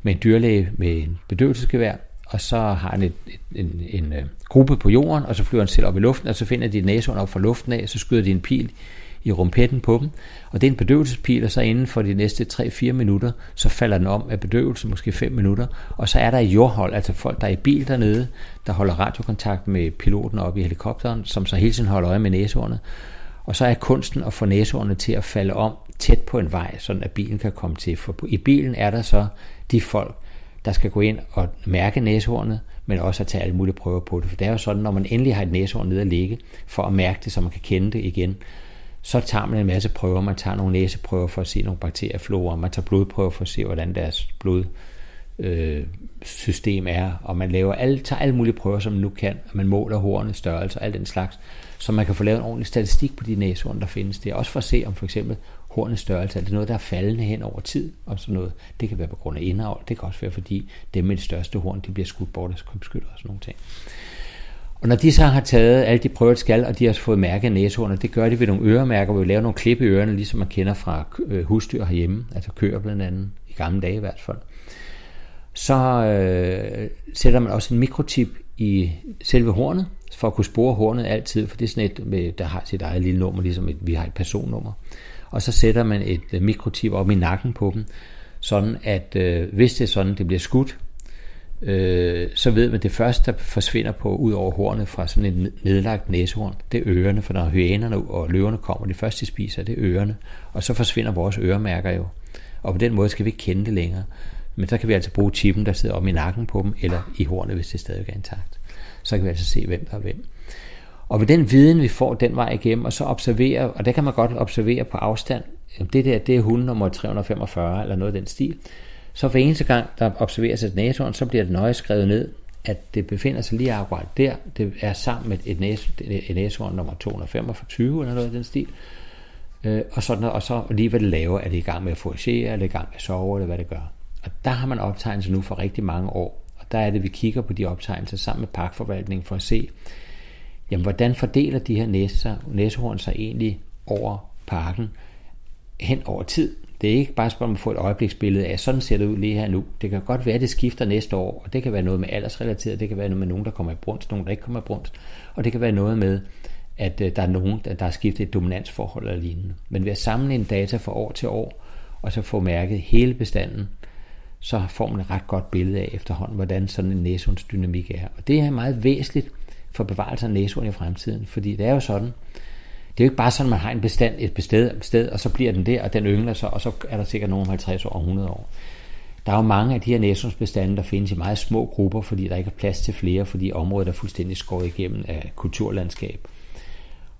med en dyrlæge med en bedøvelsesgevær, og så har han et, et, en, en, en gruppe på jorden, og så flyver han selv op i luften, og så finder de næsehorn op fra luften af, og så skyder de en pil i rumpetten på dem, og det er en bedøvelsespil, og så inden for de næste 3-4 minutter, så falder den om af bedøvelse, måske 5 minutter, og så er der jordhold, altså folk, der er i bil dernede, der holder radiokontakt med piloten oppe i helikopteren, som så hele tiden holder øje med næsehornet, og så er kunsten at få næsehornene til at falde om tæt på en vej, så at bilen kan komme til, for i bilen er der så de folk, der skal gå ind og mærke næsehornet, men også at tage alle mulige prøver på det. For det er jo sådan, når man endelig har et næsehorn nede at ligge, for at mærke det, så man kan kende det igen, så tager man en masse prøver. Man tager nogle næseprøver for at se nogle bakterieflora, man tager blodprøver for at se, hvordan deres blod øh, system er, og man laver alle, tager alle mulige prøver, som man nu kan, og man måler hornets størrelse og alt den slags, så man kan få lavet en ordentlig statistik på de næsehorn, der findes. der. også for at se, om for eksempel hornets størrelse, altså, er det noget, der er faldende hen over tid, og sådan noget. Det kan være på grund af indavl, det kan også være, fordi dem med det største horn, de bliver skudt bort af krybskytter og sådan nogle ting. Og når de så har taget alle de prøver, de skal, og de har fået mærket næsehornet, det gør de ved nogle øremærker, hvor vi laver nogle klip i ørerne, ligesom man kender fra øh, husdyr herhjemme, altså køer blandt andet, i gamle dage i hvert fald. Så øh, sætter man også en mikrochip i selve hornet, for at kunne spore hornet altid, for det er sådan et, med, der har sit eget lille nummer, ligesom et, vi har et personnummer. Og så sætter man et øh, mikrochip op i nakken på dem, sådan at øh, hvis det er sådan, det bliver skudt, øh, så ved man, at det første, der forsvinder på ud over hornet fra sådan en nedlagt næsehorn, det er ørerne, for når hyænerne og løverne kommer, det første de spiser, det er ørerne, og så forsvinder vores øremærker jo. Og på den måde skal vi ikke kende det længere. Men så kan vi altså bruge chippen, der sidder om i nakken på dem, eller i hornet, hvis det stadig er intakt. Så kan vi altså se, hvem der er hvem. Og ved den viden, vi får den vej igennem, og så observere, og der kan man godt observere på afstand, det der, det er hund nummer 345, eller noget af den stil. Så for eneste gang, der observeres et næsehorn, så bliver det nøje skrevet ned, at det befinder sig lige akkurat der. Det er sammen med et, næse, et næsehorn nummer 225, eller noget af den stil. Øh, og, sådan, og så lige hvad det laver, er det i gang med at foragere, er det i gang med at sove, eller hvad det gør. Og der har man optegnelser nu for rigtig mange år. Og der er det, vi kigger på de optegnelser sammen med parkforvaltningen for at se, jamen, hvordan fordeler de her næser, næsehorn sig egentlig over parken hen over tid. Det er ikke bare spørgsmål om at få et øjebliksbillede af, sådan ser det ud lige her nu. Det kan godt være, at det skifter næste år, og det kan være noget med aldersrelateret, det kan være noget med nogen, der kommer i brunst, nogen, der ikke kommer i brunst, og det kan være noget med, at øh, der er nogen, der har skiftet et dominansforhold eller lignende. Men ved at samle en data fra år til år, og så få mærket hele bestanden, så får man et ret godt billede af efterhånden, hvordan sådan en næsehundsdynamik er. Og det er meget væsentligt for bevarelse af næsehorn i fremtiden, fordi det er jo sådan, det er jo ikke bare sådan, at man har en bestand et bested, sted, og så bliver den der, og den yngler sig, og så er der sikkert nogen 50 år og 100 år. Der er jo mange af de her næsehornsbestande, der findes i meget små grupper, fordi der ikke er plads til flere, fordi området er fuldstændig skåret igennem af kulturlandskab.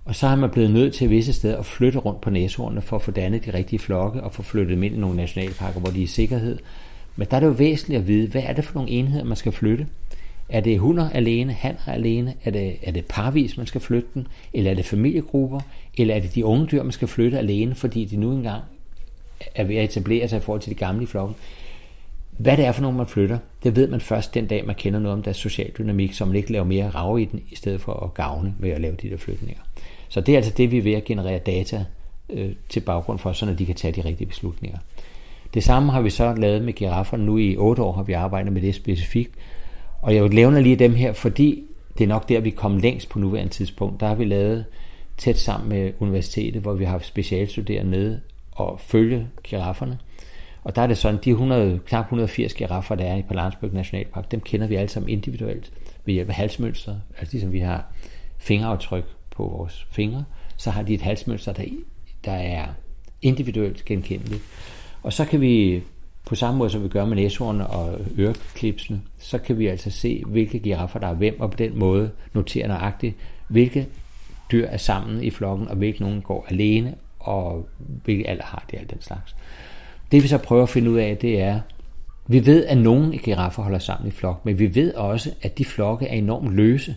Og så har man blevet nødt til visse steder at flytte rundt på næsehornene for at få dannet de rigtige flokke og få flyttet dem ind i nogle nationalparker, hvor de er i sikkerhed, men der er det jo væsentligt at vide, hvad er det for nogle enheder, man skal flytte? Er det hunder alene, hanner alene? Er det, er det parvis, man skal flytte den? Eller er det familiegrupper? Eller er det de unge dyr, man skal flytte alene, fordi de nu engang er ved at etablere sig i forhold til de gamle i flokken? Hvad det er for nogen, man flytter, det ved man først den dag, man kender noget om deres social dynamik, så man ikke laver mere rav i den, i stedet for at gavne ved at lave de der flytninger. Så det er altså det, vi er ved at generere data øh, til baggrund for, så de kan tage de rigtige beslutninger. Det samme har vi så lavet med girafferne. Nu i otte år har vi arbejdet med det specifikt. Og jeg vil nævne lige dem her, fordi det er nok der, vi kom længst på nuværende tidspunkt. Der har vi lavet tæt sammen med universitetet, hvor vi har haft specialstuderende nede og følge girafferne. Og der er det sådan, de 100, knap 180 giraffer, der er i Palansburg Nationalpark, dem kender vi alle sammen individuelt ved hjælp af halsmønster. Altså ligesom vi har fingeraftryk på vores fingre, så har de et halsmønster, der, der er individuelt genkendeligt. Og så kan vi, på samme måde som vi gør med næshornene og øreklipsene, så kan vi altså se, hvilke giraffer der er hvem, og på den måde notere nøjagtigt, hvilke dyr er sammen i flokken, og hvilke nogen går alene, og hvilke alder har det, alt den slags. Det vi så prøver at finde ud af, det er, vi ved, at nogle giraffer holder sammen i flok, men vi ved også, at de flokke er enormt løse.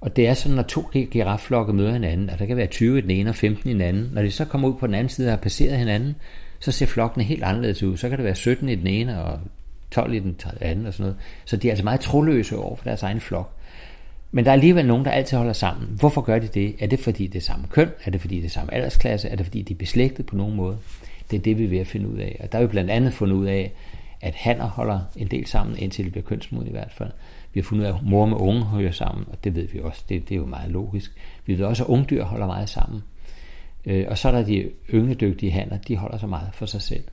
Og det er sådan, når to girafflokke møder hinanden, og der kan være 20 i den ene og 15 i den anden. Når de så kommer ud på den anden side og har passeret hinanden, så ser flokkene helt anderledes ud. Så kan det være 17 i den ene og 12 i den anden og sådan noget. Så de er altså meget troløse over for deres egen flok. Men der er alligevel nogen, der altid holder sammen. Hvorfor gør de det? Er det fordi det er samme køn? Er det fordi det er samme aldersklasse? Er det fordi de er beslægtet på nogen måde? Det er det, vi er ved at finde ud af. Og der er vi blandt andet fundet ud af, at hanner holder en del sammen, indtil det bliver kønsmodne i hvert fald. Vi har fundet ud af, at mor med unge hører sammen, og det ved vi også. Det, det er jo meget logisk. Vi ved også, at ungdyr holder meget sammen. Øh, og så er der de yngledygtige hanner, de holder så meget for sig selv.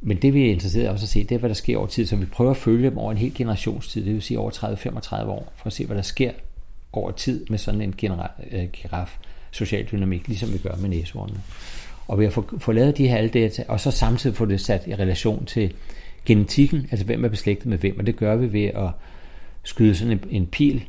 Men det vi er interesseret i også at se, det er, hvad der sker over tid. Så vi prøver at følge dem over en hel generationstid, det vil sige over 30-35 år, for at se, hvad der sker over tid med sådan en genera- øh, giraf social dynamik, ligesom vi gør med næsehornene. Og vi få, få lavet de her alle data, og så samtidig få det sat i relation til genetikken, altså hvem er beslægtet med hvem, og det gør vi ved at skyde sådan en, en pil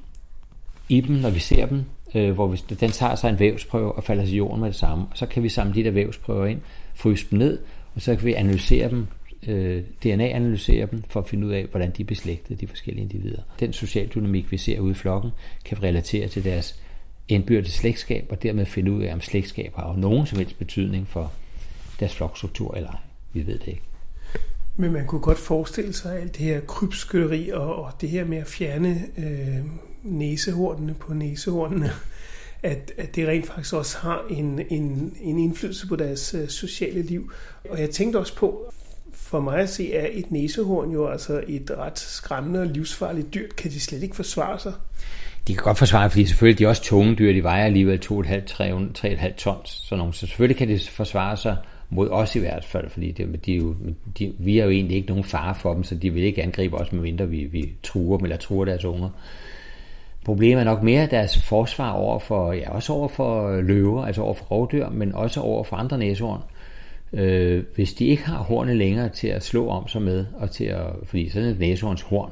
i dem, når vi ser dem, øh, hvor vi, den tager sig en vævsprøve og falder til jorden med det samme. Og så kan vi samle de der vævsprøver ind, fryse dem ned, og så kan vi analysere dem, øh, DNA-analysere dem, for at finde ud af, hvordan de er beslægtet, de forskellige individer. Den socialdynamik, vi ser ude i flokken, kan vi relatere til deres indbyrdes slægtskab, og dermed finde ud af, om slægtskab har nogen som helst betydning for deres flokstruktur eller ej. Vi ved det ikke. Men man kunne godt forestille sig alt det her krybskytteri og, og det her med at fjerne øh, næsehornene på næsehornene, at, at det rent faktisk også har en, en, en indflydelse på deres øh, sociale liv. Og jeg tænkte også på, for mig at se, er et næsehorn jo altså et ret skræmmende og livsfarligt dyr. Kan de slet ikke forsvare sig? De kan godt forsvare, fordi selvfølgelig de er også tunge dyr. De vejer alligevel 2,5-3,5 tons. Så, nogle. så selvfølgelig kan de forsvare sig mod os i hvert fald, fordi det, de jo, de, vi er jo egentlig ikke nogen fare for dem, så de vil ikke angribe os, medmindre vi, vi truer dem eller truer deres unger. Problemet er nok mere deres forsvar over for, ja, også over for øh, løver, altså over for rovdyr, men også over for andre næsehorn. Øh, hvis de ikke har hornet længere til at slå om sig med, og til at, fordi sådan et næsehorns horn,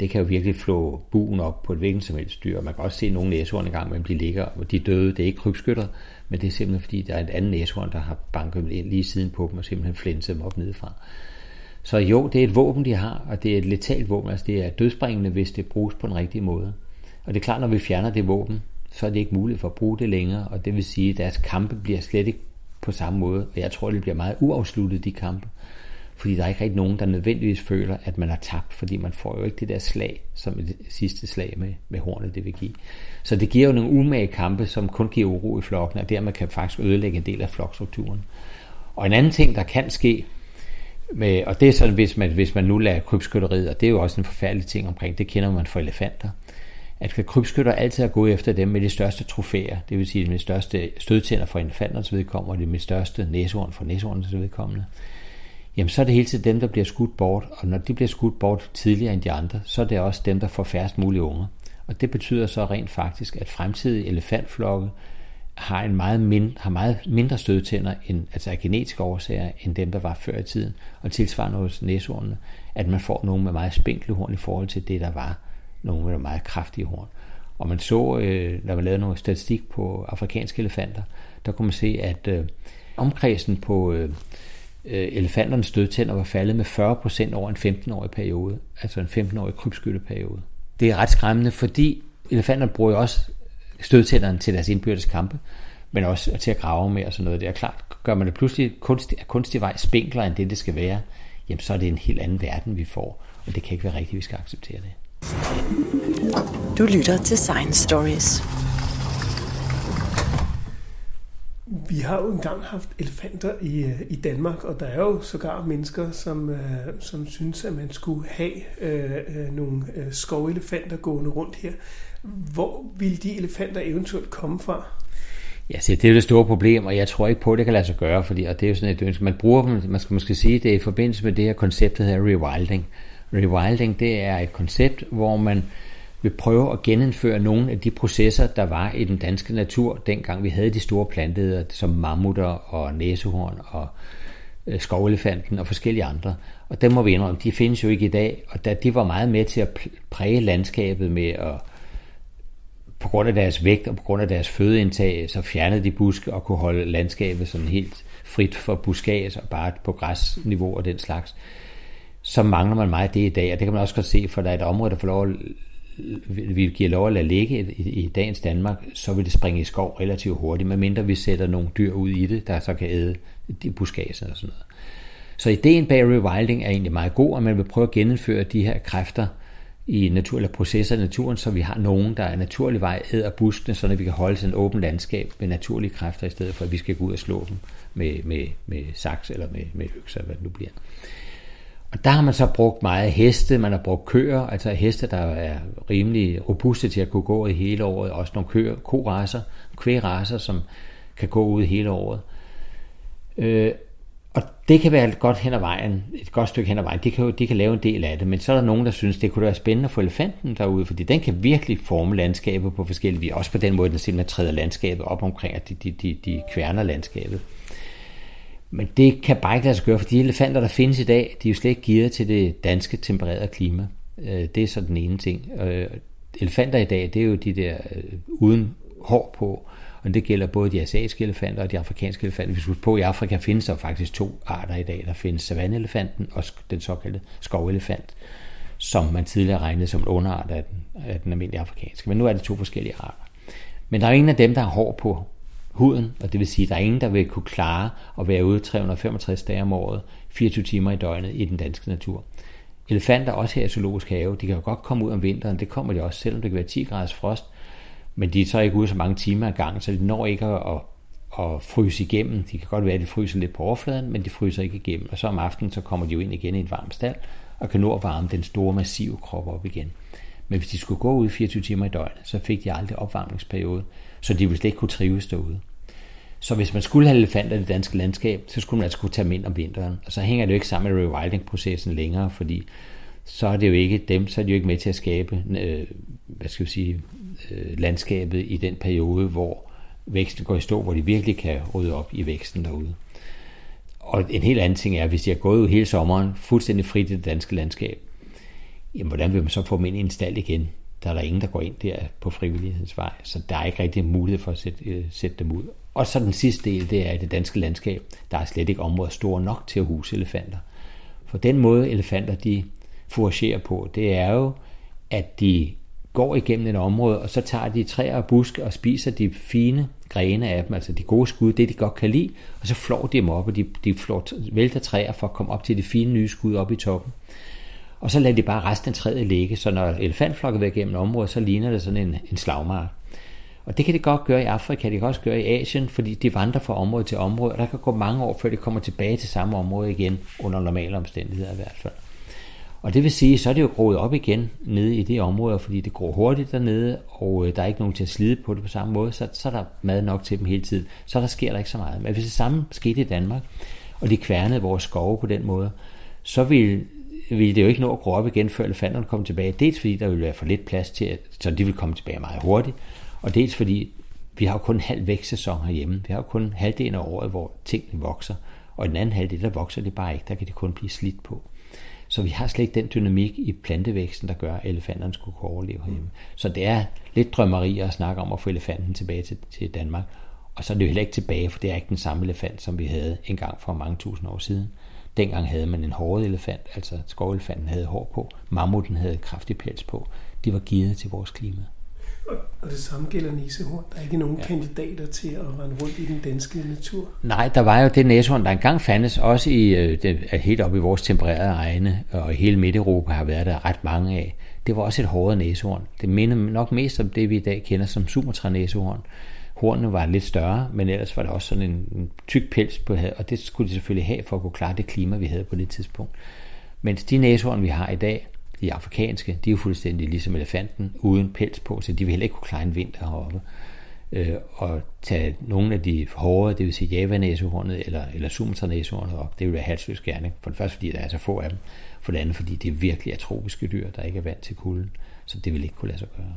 det kan jo virkelig flå buen op på et hvilken som helst dyr. Man kan også se nogle næsehorn i gang, men de ligger, og de døde, det er ikke krybskytter, men det er simpelthen fordi, der er et andet næsehorn, der har banket ind lige siden på dem, og simpelthen flænset dem op nedefra. Så jo, det er et våben, de har, og det er et letalt våben, altså det er dødsbringende, hvis det bruges på den rigtige måde. Og det er klart, når vi fjerner det våben, så er det ikke muligt for at bruge det længere, og det vil sige, at deres kampe bliver slet ikke på samme måde, og jeg tror, det bliver meget uafsluttet, de kampe. Fordi der er ikke rigtig nogen, der nødvendigvis føler, at man har tabt, fordi man får jo ikke det der slag, som det sidste slag med, med hornet det vil give. Så det giver jo nogle umage kampe, som kun giver uro i flokken, og dermed kan faktisk ødelægge en del af flokstrukturen. Og en anden ting, der kan ske, med, og det er sådan, hvis man, hvis man nu lader krybskytteriet, og det er jo også en forfærdelig ting omkring, det kender man for elefanter, at krybskytter altid er gået efter dem med de største trofæer, det vil sige de største stødtænder for infanternes vedkommende, og de med største næsehorn for næsehornens vedkommende jamen så er det hele tiden dem, der bliver skudt bort, og når de bliver skudt bort tidligere end de andre, så er det også dem, der får færrest mulige unger. Og det betyder så rent faktisk, at fremtidige elefantflokke har, en meget mind, har meget mindre stødtænder, end, altså af genetiske årsager, end dem, der var før i tiden. Og tilsvarende hos næsehornene, at man får nogle med meget spinkle horn i forhold til det, der var nogle med meget kraftige horn. Og man så, øh, når man lavede noget statistik på afrikanske elefanter, der kunne man se, at øh, omkredsen på øh, øh elefanternes stødtænder var faldet med 40% over en 15-årig periode, altså en 15-årig krybskytteperiode. Det er ret skræmmende, fordi elefanterne bruger jo også stødtænderne til deres indbyrdes kampe, men også til at grave med og sådan noget. Det er klart, gør man det pludselig kunstig, kunstig vej spinklere end det, det skal være, jamen så er det en helt anden verden, vi får, og det kan ikke være rigtigt, vi skal acceptere det. Du lytter til Science Stories. Vi har jo engang haft elefanter i, i Danmark, og der er jo sågar mennesker, som, øh, som synes, at man skulle have øh, øh, nogle øh, skovelefanter gående rundt her. Hvor vil de elefanter eventuelt komme fra? Ja, så det er jo det store problem, og jeg tror ikke på, at det kan lade sig gøre, fordi, og det er jo sådan et ønske. Man bruger dem, man skal måske sige, det er i forbindelse med det her koncept, der hedder rewilding. Rewilding, det er et koncept, hvor man vil prøve at genindføre nogle af de processer, der var i den danske natur, dengang vi havde de store planteder, som mammutter og næsehorn og øh, skovelefanten og forskellige andre. Og dem må vi indrømme, de findes jo ikke i dag, og da de var meget med til at præge landskabet med at på grund af deres vægt og på grund af deres fødeindtag, så fjernede de buske og kunne holde landskabet sådan helt frit for buskage og bare på græsniveau og den slags. Så mangler man meget det i dag, og det kan man også godt se, for der er et område, der får lov at vi giver lov at lade ligge i, i dagens Danmark, så vil det springe i skov relativt hurtigt, medmindre vi sætter nogle dyr ud i det, der så kan æde de buskager og sådan noget. Så ideen bag rewilding er egentlig meget god, og man vil prøve at genindføre de her kræfter i natur, eller processer i naturen, så vi har nogen, der er naturlig vej æder buskene, så vi kan holde sådan et åbent landskab med naturlige kræfter, i stedet for at vi skal gå ud og slå dem med, med, med saks eller med, med økser, hvad det nu bliver. Og der har man så brugt meget heste, man har brugt køer, altså heste, der er rimelig robuste til at kunne gå i hele året, også nogle køer, koraser, kvægraser, som kan gå ud hele året. Øh, og det kan være et godt hen ad vejen, et godt stykke hen ad vejen. De kan, jo, de kan lave en del af det, men så er der nogen, der synes, det kunne være spændende at få elefanten derude, fordi den kan virkelig forme landskabet på forskellige vis. Også på den måde, den simpelthen træder landskabet op omkring, at de, de, de, de kværner landskabet. Men det kan bare ikke lade sig gøre, for de elefanter, der findes i dag, de er jo slet ikke gearet til det danske tempererede klima. Øh, det er så den ene ting. Øh, elefanter i dag, det er jo de der øh, uden hår på, og det gælder både de asiatiske elefanter og de afrikanske elefanter. Hvis vi på, i Afrika findes der faktisk to arter i dag. Der findes savanneelefanten og den såkaldte skovelefant, som man tidligere regnede som en underart af den, af den almindelige afrikanske. Men nu er det to forskellige arter. Men der er ingen af dem, der har hår på huden, og det vil sige, at der er ingen, der vil kunne klare at være ude 365 dage om året, 24 timer i døgnet i den danske natur. Elefanter, også her i zoologisk have, de kan jo godt komme ud om vinteren, det kommer de også, selvom det kan være 10 graders frost, men de er så ikke ude så mange timer ad gang, så de når ikke at, at fryse igennem. De kan godt være, at de fryser lidt på overfladen, men de fryser ikke igennem. Og så om aftenen, så kommer de jo ind igen i et varmt stald, og kan nå at varme den store, massive krop op igen. Men hvis de skulle gå ud 24 timer i døgnet, så fik de aldrig opvarmningsperiode, så de ville slet ikke kunne trives derude. Så hvis man skulle have elefanter i det danske landskab, så skulle man altså kunne tage dem ind om vinteren. Og så hænger det jo ikke sammen med rewilding-processen længere, fordi så er det jo ikke dem, så er de jo ikke med til at skabe, øh, hvad skal vi sige, øh, landskabet i den periode, hvor væksten går i stå, hvor de virkelig kan rydde op i væksten derude. Og en helt anden ting er, hvis de har gået ud hele sommeren fuldstændig frit i det danske landskab, jamen hvordan vil man så få dem ind i en stald igen? Der er der ingen, der går ind der på frivillighedens vej, så der er ikke rigtig mulighed for at sætte, øh, sætte dem ud. Og så den sidste del, det er det danske landskab. Der er slet ikke områder store nok til at huse elefanter. For den måde elefanter de foragerer på, det er jo, at de går igennem et område, og så tager de træer og buske og spiser de fine grene af dem, altså de gode skud, det de godt kan lide, og så flår de dem op, og de, de flår, vælter træer for at komme op til de fine nye skud op i toppen. Og så lader de bare resten af træet ligge, så når elefantflokken vil igennem området, så ligner det sådan en, en slagmark. Og det kan det godt gøre i Afrika, det kan også gøre i Asien, fordi de vandrer fra område til område, og der kan gå mange år, før de kommer tilbage til samme område igen, under normale omstændigheder i hvert fald. Og det vil sige, så er det jo groet op igen nede i det område, fordi det går hurtigt dernede, og øh, der er ikke nogen til at slide på det på samme måde, så, så er der mad nok til dem hele tiden. Så der sker der ikke så meget. Men hvis det samme skete i Danmark, og de kværnede vores skove på den måde, så vil, ville det jo ikke nå at gro op igen, før elefanterne kommer tilbage. Dels fordi der vil være for lidt plads til, at, så de vil komme tilbage meget hurtigt, og dels fordi vi har jo kun en halv vækstsæson herhjemme. Vi har jo kun halvdelen af året, hvor tingene vokser, og den anden halvdel, der vokser det bare ikke. Der kan det kun blive slidt på. Så vi har slet ikke den dynamik i plantevæksten, der gør, at elefanterne skulle kunne overleve herhjemme. Så det er lidt drømmeri at snakke om at få elefanten tilbage til, til Danmark. Og så er det jo heller ikke tilbage, for det er ikke den samme elefant, som vi havde engang for mange tusind år siden. Dengang havde man en hård elefant, altså skovelefanten havde hår på, mammuten havde kraftig pels på. De var givet til vores klima. Og det samme gælder næsehorn. Der er ikke nogen ja. kandidater til at rende rundt i den danske natur. Nej, der var jo det næsehorn, der engang fandtes, også i, øh, det er helt op i vores tempererede egne, og i hele Midt-Europa har været der ret mange af. Det var også et hårdt næsehorn. Det minder nok mest om det, vi i dag kender som Sumatra-næsehorn. Hornene var lidt større, men ellers var der også sådan en, en tyk pels på havet, og det skulle de selvfølgelig have for at kunne klare det klima, vi havde på det tidspunkt. Mens de næsehorn, vi har i dag, de afrikanske, de er jo fuldstændig ligesom elefanten, uden pels på, så de vil heller ikke kunne klare en vinter heroppe. Øh, og tage nogle af de hårde, det vil sige javanæsehornet eller, eller sumatranæsehornet op, det vil være halsløs gerne. For det første, fordi der er så få af dem. For det andet, fordi det virkelig er tropiske dyr, der ikke er vant til kulden. Så det vil ikke kunne lade sig gøre.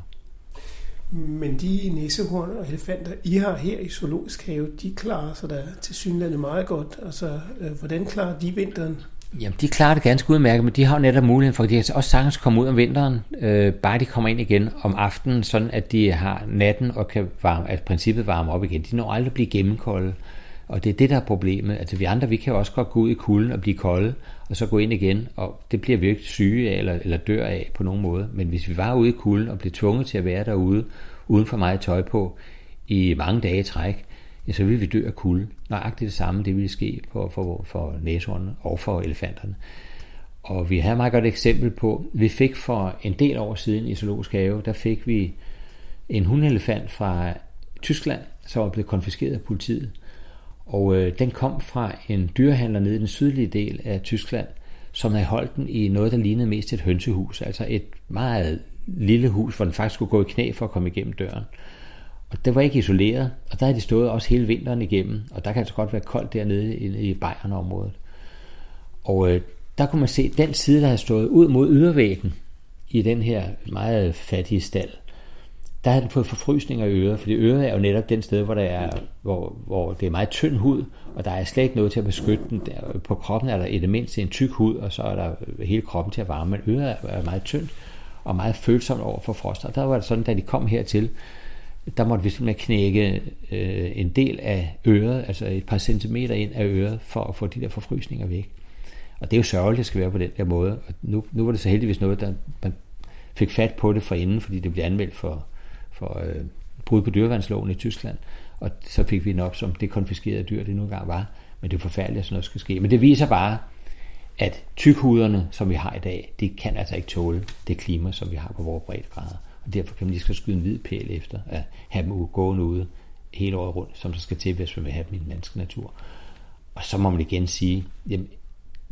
Men de næsehorn og elefanter, I har her i Zoologisk Have, de klarer sig da til synlandet meget godt. Altså, øh, hvordan klarer de vinteren? Jamen, de klarer det ganske udmærket, men de har jo netop muligheden for, at de kan også sagtens komme ud om vinteren, øh, bare de kommer ind igen om aftenen, sådan at de har natten og kan varme, at princippet varme op igen. De når aldrig at blive gennemkolde, og det er det, der er problemet. Altså, vi andre, vi kan jo også godt gå ud i kulden og blive kolde, og så gå ind igen, og det bliver vi ikke syge af eller, eller dør af på nogen måde. Men hvis vi var ude i kulden og blev tvunget til at være derude, uden for meget tøj på, i mange dage i træk, ja, så ville vi dø af kulde. Nøjagtigt det samme, det ville ske for, for, for næsehornene og for elefanterne. Og vi har et meget godt eksempel på, vi fik for en del år siden i Zoologisk Have, der fik vi en hundelefant fra Tyskland, som var blevet konfiskeret af politiet. Og øh, den kom fra en dyrehandler nede i den sydlige del af Tyskland, som havde holdt den i noget, der lignede mest et hønsehus. Altså et meget lille hus, hvor den faktisk skulle gå i knæ for at komme igennem døren. Og det var ikke isoleret, og der havde de stået også hele vinteren igennem, og der kan altså godt være koldt dernede i, i Bayern-området. Og øh, der kunne man se den side, der havde stået ud mod ydervæggen i den her meget fattige stald, der havde den fået forfrysning af øret, fordi øret er jo netop den sted, hvor, der er, hvor, hvor det er meget tynd hud, og der er slet ikke noget til at beskytte den. Der, på kroppen er der i det mindste en tyk hud, og så er der hele kroppen til at varme, men øret er meget tyndt og meget følsomt over for frost. Og der var det sådan, da de kom hertil, der måtte vi simpelthen knække øh, en del af øret, altså et par centimeter ind af øret, for at få de der forfrysninger væk. Og det er jo sørgeligt, at det skal være på den der måde. Og nu, nu var det så heldigvis noget, der man fik fat på det for inden, fordi det blev anmeldt for, for øh, brud på dyrevandsloven i Tyskland. Og så fik vi den op som det konfiskerede dyr, det nu engang var. Men det er forfærdeligt, at sådan noget skal ske. Men det viser bare, at tykhuderne, som vi har i dag, det kan altså ikke tåle det klima, som vi har på vores breddegrader. Og derfor kan man lige skal skyde en hvid pæl efter at have dem gående ude hele året rundt, som der skal til, hvis man vil have dem i den danske natur. Og så må man igen sige, jamen,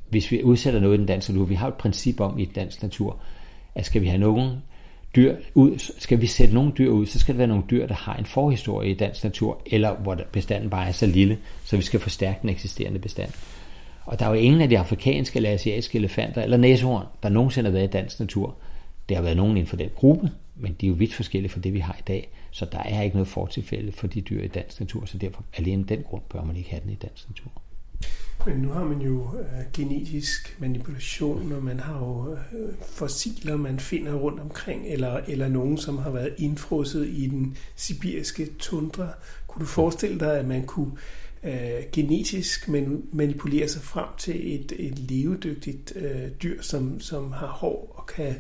hvis vi udsætter noget i den danske natur, vi har et princip om i den danske natur, at skal vi have nogen dyr ud, skal vi sætte nogle dyr ud, så skal det være nogle dyr, der har en forhistorie i dansk natur, eller hvor bestanden bare er så lille, så vi skal forstærke den eksisterende bestand. Og der er jo ingen af de afrikanske eller asiatiske elefanter eller næsehorn, der nogensinde har været i dansk natur. Der har været nogen inden for den gruppe, men de er jo vidt forskellige fra det, vi har i dag. Så der er ikke noget fortilfælde for de dyr i dansk natur, så derfor alene den grund bør man ikke have den i dansk natur. Men nu har man jo øh, genetisk manipulation, og man har jo øh, fossiler, man finder rundt omkring, eller, eller nogen, som har været indfrosset i den sibiriske tundra. Kunne du forestille dig, at man kunne øh, genetisk man, manipulere sig frem til et, et levedygtigt øh, dyr, som, som har hår og kan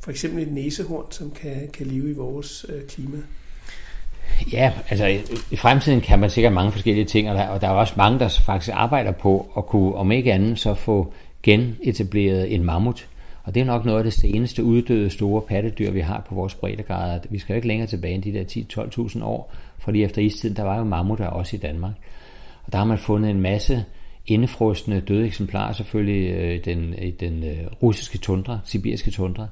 for eksempel et næsehorn, som kan, kan leve i vores øh, klima? Ja, altså i fremtiden kan man sikkert mange forskellige ting, og der, og der er også mange, der faktisk arbejder på at kunne, om ikke andet, så få genetableret en mammut. Og det er nok noget af det seneste uddøde store pattedyr, vi har på vores breddegrader. Vi skal jo ikke længere tilbage end de der 10-12.000 år, for lige efter istiden, der var jo mammutter også i Danmark. Og der har man fundet en masse indefrostende døde eksemplarer selvfølgelig øh, i den, i den øh, russiske tundra, sibiriske tundra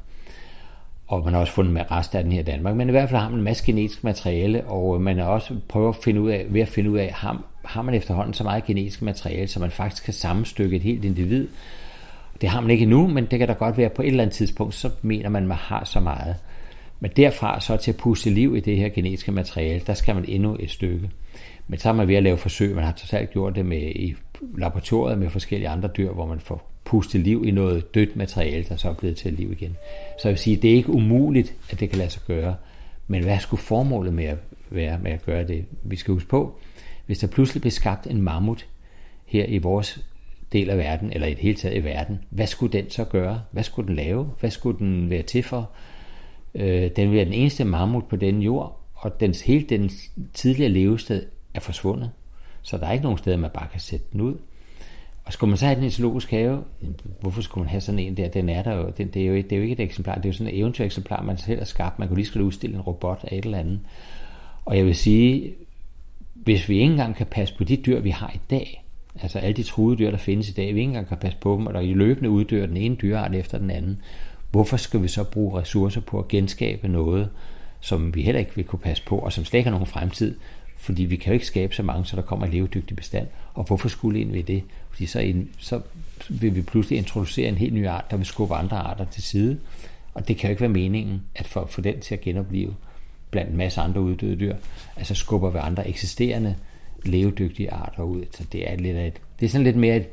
og man har også fundet med rester af den her i Danmark, men i hvert fald har man en masse genetisk materiale, og øh, man har også prøvet at finde ud af, ved at finde ud af, har, har man efterhånden så meget genetisk materiale, så man faktisk kan sammenstykke et helt individ. Det har man ikke endnu, men det kan da godt være på et eller andet tidspunkt, så mener man, at man har så meget. Men derfra så til at puste liv i det her genetiske materiale, der skal man endnu et stykke. Men så er man ved at lave forsøg, man har totalt gjort det med i laboratoriet med forskellige andre dyr, hvor man får puste liv i noget dødt materiale, der så er blevet til liv igen. Så jeg vil sige, det er ikke umuligt, at det kan lade sig gøre. Men hvad skulle formålet med at være med at gøre det? Vi skal huske på, hvis der pludselig blev skabt en mammut her i vores del af verden, eller i det hele taget i verden, hvad skulle den så gøre? Hvad skulle den lave? Hvad skulle den være til for? Øh, den vil være den eneste mammut på den jord, og dens, hele den tidligere levested er forsvundet. Så der er ikke nogen steder, man bare kan sætte den ud. Og skulle man så have den i zoologisk have, hvorfor skulle man have sådan en der? Den er der jo, det, det, er jo, det er jo ikke et eksemplar, det er jo sådan et eventyreksemplar, man selv har skabt. Man kunne lige skulle udstille en robot af et eller andet. Og jeg vil sige, hvis vi ikke engang kan passe på de dyr, vi har i dag, altså alle de truede dyr, der findes i dag, vi ikke engang kan passe på dem, og der i løbende uddør den ene dyreart efter den anden, hvorfor skal vi så bruge ressourcer på at genskabe noget, som vi heller ikke vil kunne passe på, og som slet ikke har nogen fremtid, fordi vi kan jo ikke skabe så mange, så der kommer en levedygtig bestand. Og hvorfor skulle ind ved det? Fordi så, en, så vil vi pludselig introducere en helt ny art, der vil skubbe andre arter til side. Og det kan jo ikke være meningen, at for at få den til at genopleve blandt en masse andre uddøde dyr, altså skubber vi andre eksisterende levedygtige arter ud. Så det er, lidt et, det er sådan lidt mere et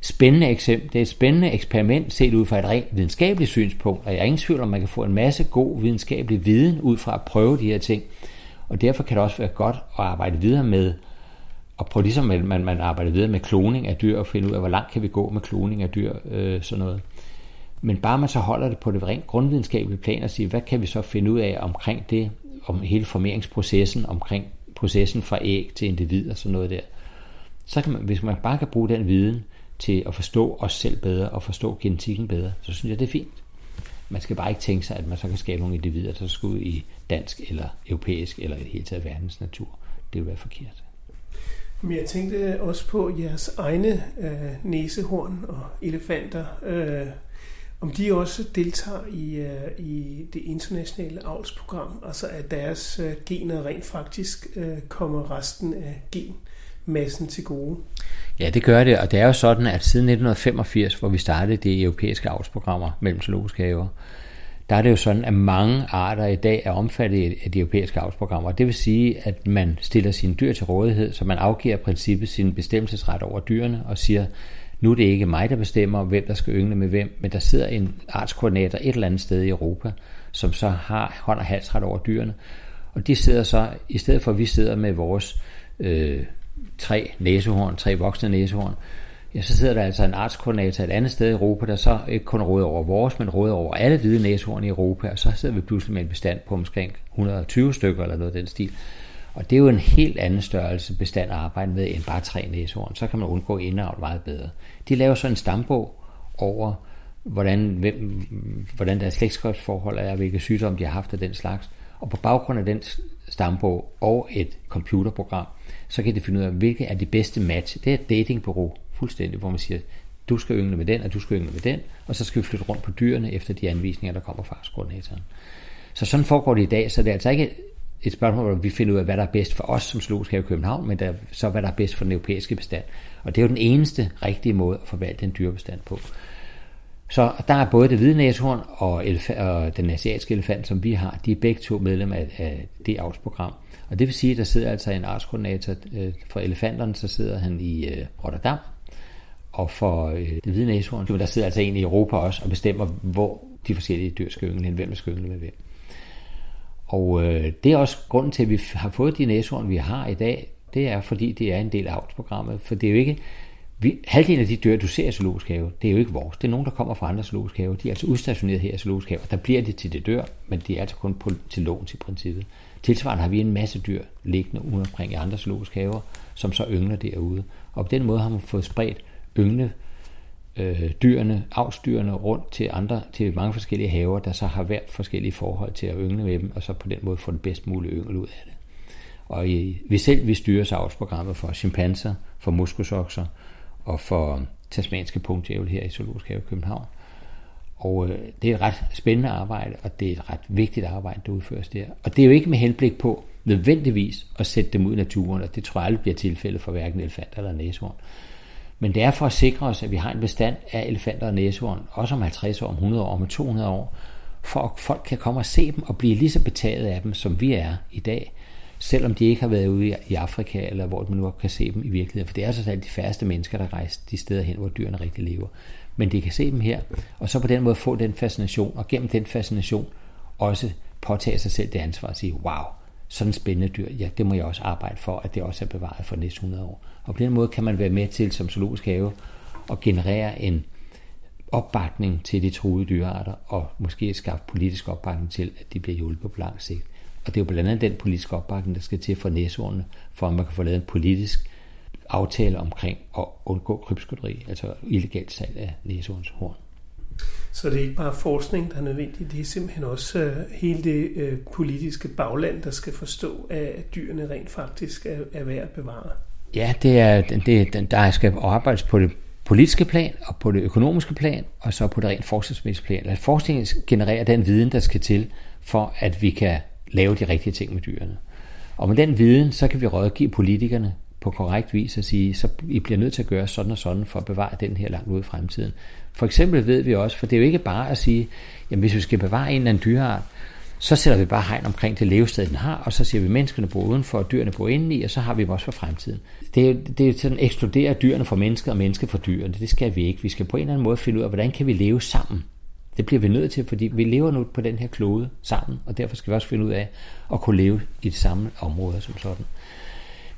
spændende eksempel. Det er et spændende eksperiment set ud fra et rent videnskabeligt synspunkt, og jeg er ingen tvivl om, man kan få en masse god videnskabelig viden ud fra at prøve de her ting. Og derfor kan det også være godt at arbejde videre med, og prøve ligesom man, man arbejder videre med kloning af dyr, og finde ud af, hvor langt kan vi gå med kloning af dyr, øh, sådan noget. Men bare man så holder det på det rent grundvidenskabelige plan og siger, hvad kan vi så finde ud af omkring det, om hele formeringsprocessen, omkring processen fra æg til individ og sådan noget der. Så kan man, hvis man bare kan bruge den viden til at forstå os selv bedre og forstå genetikken bedre, så synes jeg, det er fint. Man skal bare ikke tænke sig, at man så kan skabe nogle individer, der skal ud i dansk eller europæisk eller i det hele taget verdens natur. Det vil være forkert. Men jeg tænkte også på jeres egne øh, næsehorn og elefanter. Øh, om de også deltager i, øh, i det internationale avlsprogram, altså at deres øh, gener rent faktisk øh, kommer resten af gen, massen til gode. Ja, det gør det, og det er jo sådan, at siden 1985, hvor vi startede de europæiske avlsprogrammer mellem zoologiske haver, der er det jo sådan, at mange arter i dag er omfattet af de europæiske avlsprogrammer. Det vil sige, at man stiller sine dyr til rådighed, så man afgiver i princippet sin bestemmelsesret over dyrene og siger, nu er det ikke mig, der bestemmer, hvem der skal yngle med hvem, men der sidder en artskoordinator et eller andet sted i Europa, som så har hånd og halsret over dyrene. Og de sidder så, i stedet for at vi sidder med vores øh, tre næsehorn, tre voksne næsehorn, ja, så sidder der altså en artskoordinator et andet sted i Europa, der så ikke kun råder over vores, men råder over alle hvide næsehorn i Europa, og så sidder vi pludselig med en bestand på omkring 120 stykker eller noget af den stil. Og det er jo en helt anden størrelse bestand at arbejde med end bare tre næsehorn. Så kan man undgå indavl meget bedre. De laver så en stambog over, hvordan, hvem, hvordan deres slægtskabsforhold er, hvilke sygdomme de har haft af den slags. Og på baggrund af den stambog og et computerprogram, så kan det finde ud af, hvilke er de bedste match. Det er et datingbureau fuldstændig, hvor man siger, du skal yngle med den, og du skal yngle med den, og så skal vi flytte rundt på dyrene efter de anvisninger, der kommer fra skoordinatoren. Så sådan foregår det i dag, så det er altså ikke et spørgsmål, hvor vi finder ud af, hvad der er bedst for os som zoologisk have i København, men der, så hvad der er bedst for den europæiske bestand. Og det er jo den eneste rigtige måde at forvalte en dyrebestand på. Så der er både det hvide næsehorn og, elef- og den asiatiske elefant, som vi har, de er begge to medlem af, af det avlsprogram. Og det vil sige, at der sidder altså en artskoordinator øh, for elefanterne, så sidder han i øh, Rotterdam, og for øh, det hvide næsehorn, der sidder altså en i Europa også og bestemmer, hvor de forskellige dyr skal yngle hen, hvem der skal yngle med hvem. Og øh, det er også grunden til, at vi har fået de næsehorn, vi har i dag. Det er, fordi det er en del af avlsprogrammet. For det er jo ikke... Vi, halvdelen af de dyr, du ser i zoologisk have, det er jo ikke vores. Det er nogen, der kommer fra andre zoologisk have. De er altså udstationeret her i zoologisk have. Der bliver de til det dør, men de er altså kun på, til låns i princippet. Tilsvarende har vi en masse dyr liggende ude omkring i andre zoologisk haver, som så yngler derude. Og på den måde har man fået spredt yngle øh, dyrene, avsdyrene rundt til andre, til mange forskellige haver, der så har været forskellige forhold til at yngle med dem, og så på den måde få den bedst mulige yngel ud af det. Og i, vi selv vi styrer avlsprogrammet for chimpanser, for muskosokser og for tasmanske punktjævel her i Zoologisk Have i København. Og øh, det er et ret spændende arbejde, og det er et ret vigtigt arbejde, der udføres der. Og det er jo ikke med henblik på nødvendigvis at sætte dem ud i naturen, og det tror jeg aldrig bliver tilfældet for hverken elefant eller næsehorn. Men det er for at sikre os, at vi har en bestand af elefanter og næsehorn, også om 50 år, om 100 år, om 200 år, for at folk kan komme og se dem og blive lige så betaget af dem, som vi er i dag, selvom de ikke har været ude i Afrika, eller hvor man nu kan se dem i virkeligheden. For det er altså de færreste mennesker, der rejser de steder hen, hvor dyrene rigtig lever. Men de kan se dem her, og så på den måde få den fascination, og gennem den fascination også påtage sig selv det ansvar at sige, wow, sådan en spændende dyr, ja, det må jeg også arbejde for, at det også er bevaret for næste 100 år. Og på den måde kan man være med til som zoologisk have at generere en opbakning til de truede dyrearter, og måske skaffe politisk opbakning til, at de bliver hjulpet på lang sigt. Og det er jo blandt andet den politiske opbakning, der skal til for næsehornene, for at man kan få lavet en politisk aftale omkring at undgå krybskytteri, altså illegalt salg af næsehornshorn. Så det er ikke bare forskning, der er nødvendig, det er simpelthen også uh, hele det uh, politiske bagland, der skal forstå, at dyrene rent faktisk er, er værd at bevare. Ja, det er, det, der skal arbejdes på det politiske plan, og på det økonomiske plan, og så på det rent forskningsmæssige plan. At forskningen genererer den viden, der skal til, for at vi kan lave de rigtige ting med dyrene. Og med den viden, så kan vi rådgive politikerne på korrekt vis og sige, så I bliver nødt til at gøre sådan og sådan for at bevare den her langt ude i fremtiden. For eksempel ved vi også, for det er jo ikke bare at sige, jamen hvis vi skal bevare en eller anden dyreart, så sætter vi bare hegn omkring det levested, den har, og så siger vi, at menneskene bor udenfor, og dyrene bor indeni, og så har vi dem også for fremtiden. Det er, det er sådan at ekskludere dyrene fra mennesker og mennesker fra dyrene. Det skal vi ikke. Vi skal på en eller anden måde finde ud af, hvordan kan vi leve sammen. Det bliver vi nødt til, fordi vi lever nu på den her klode sammen, og derfor skal vi også finde ud af at kunne leve i det samme område som sådan.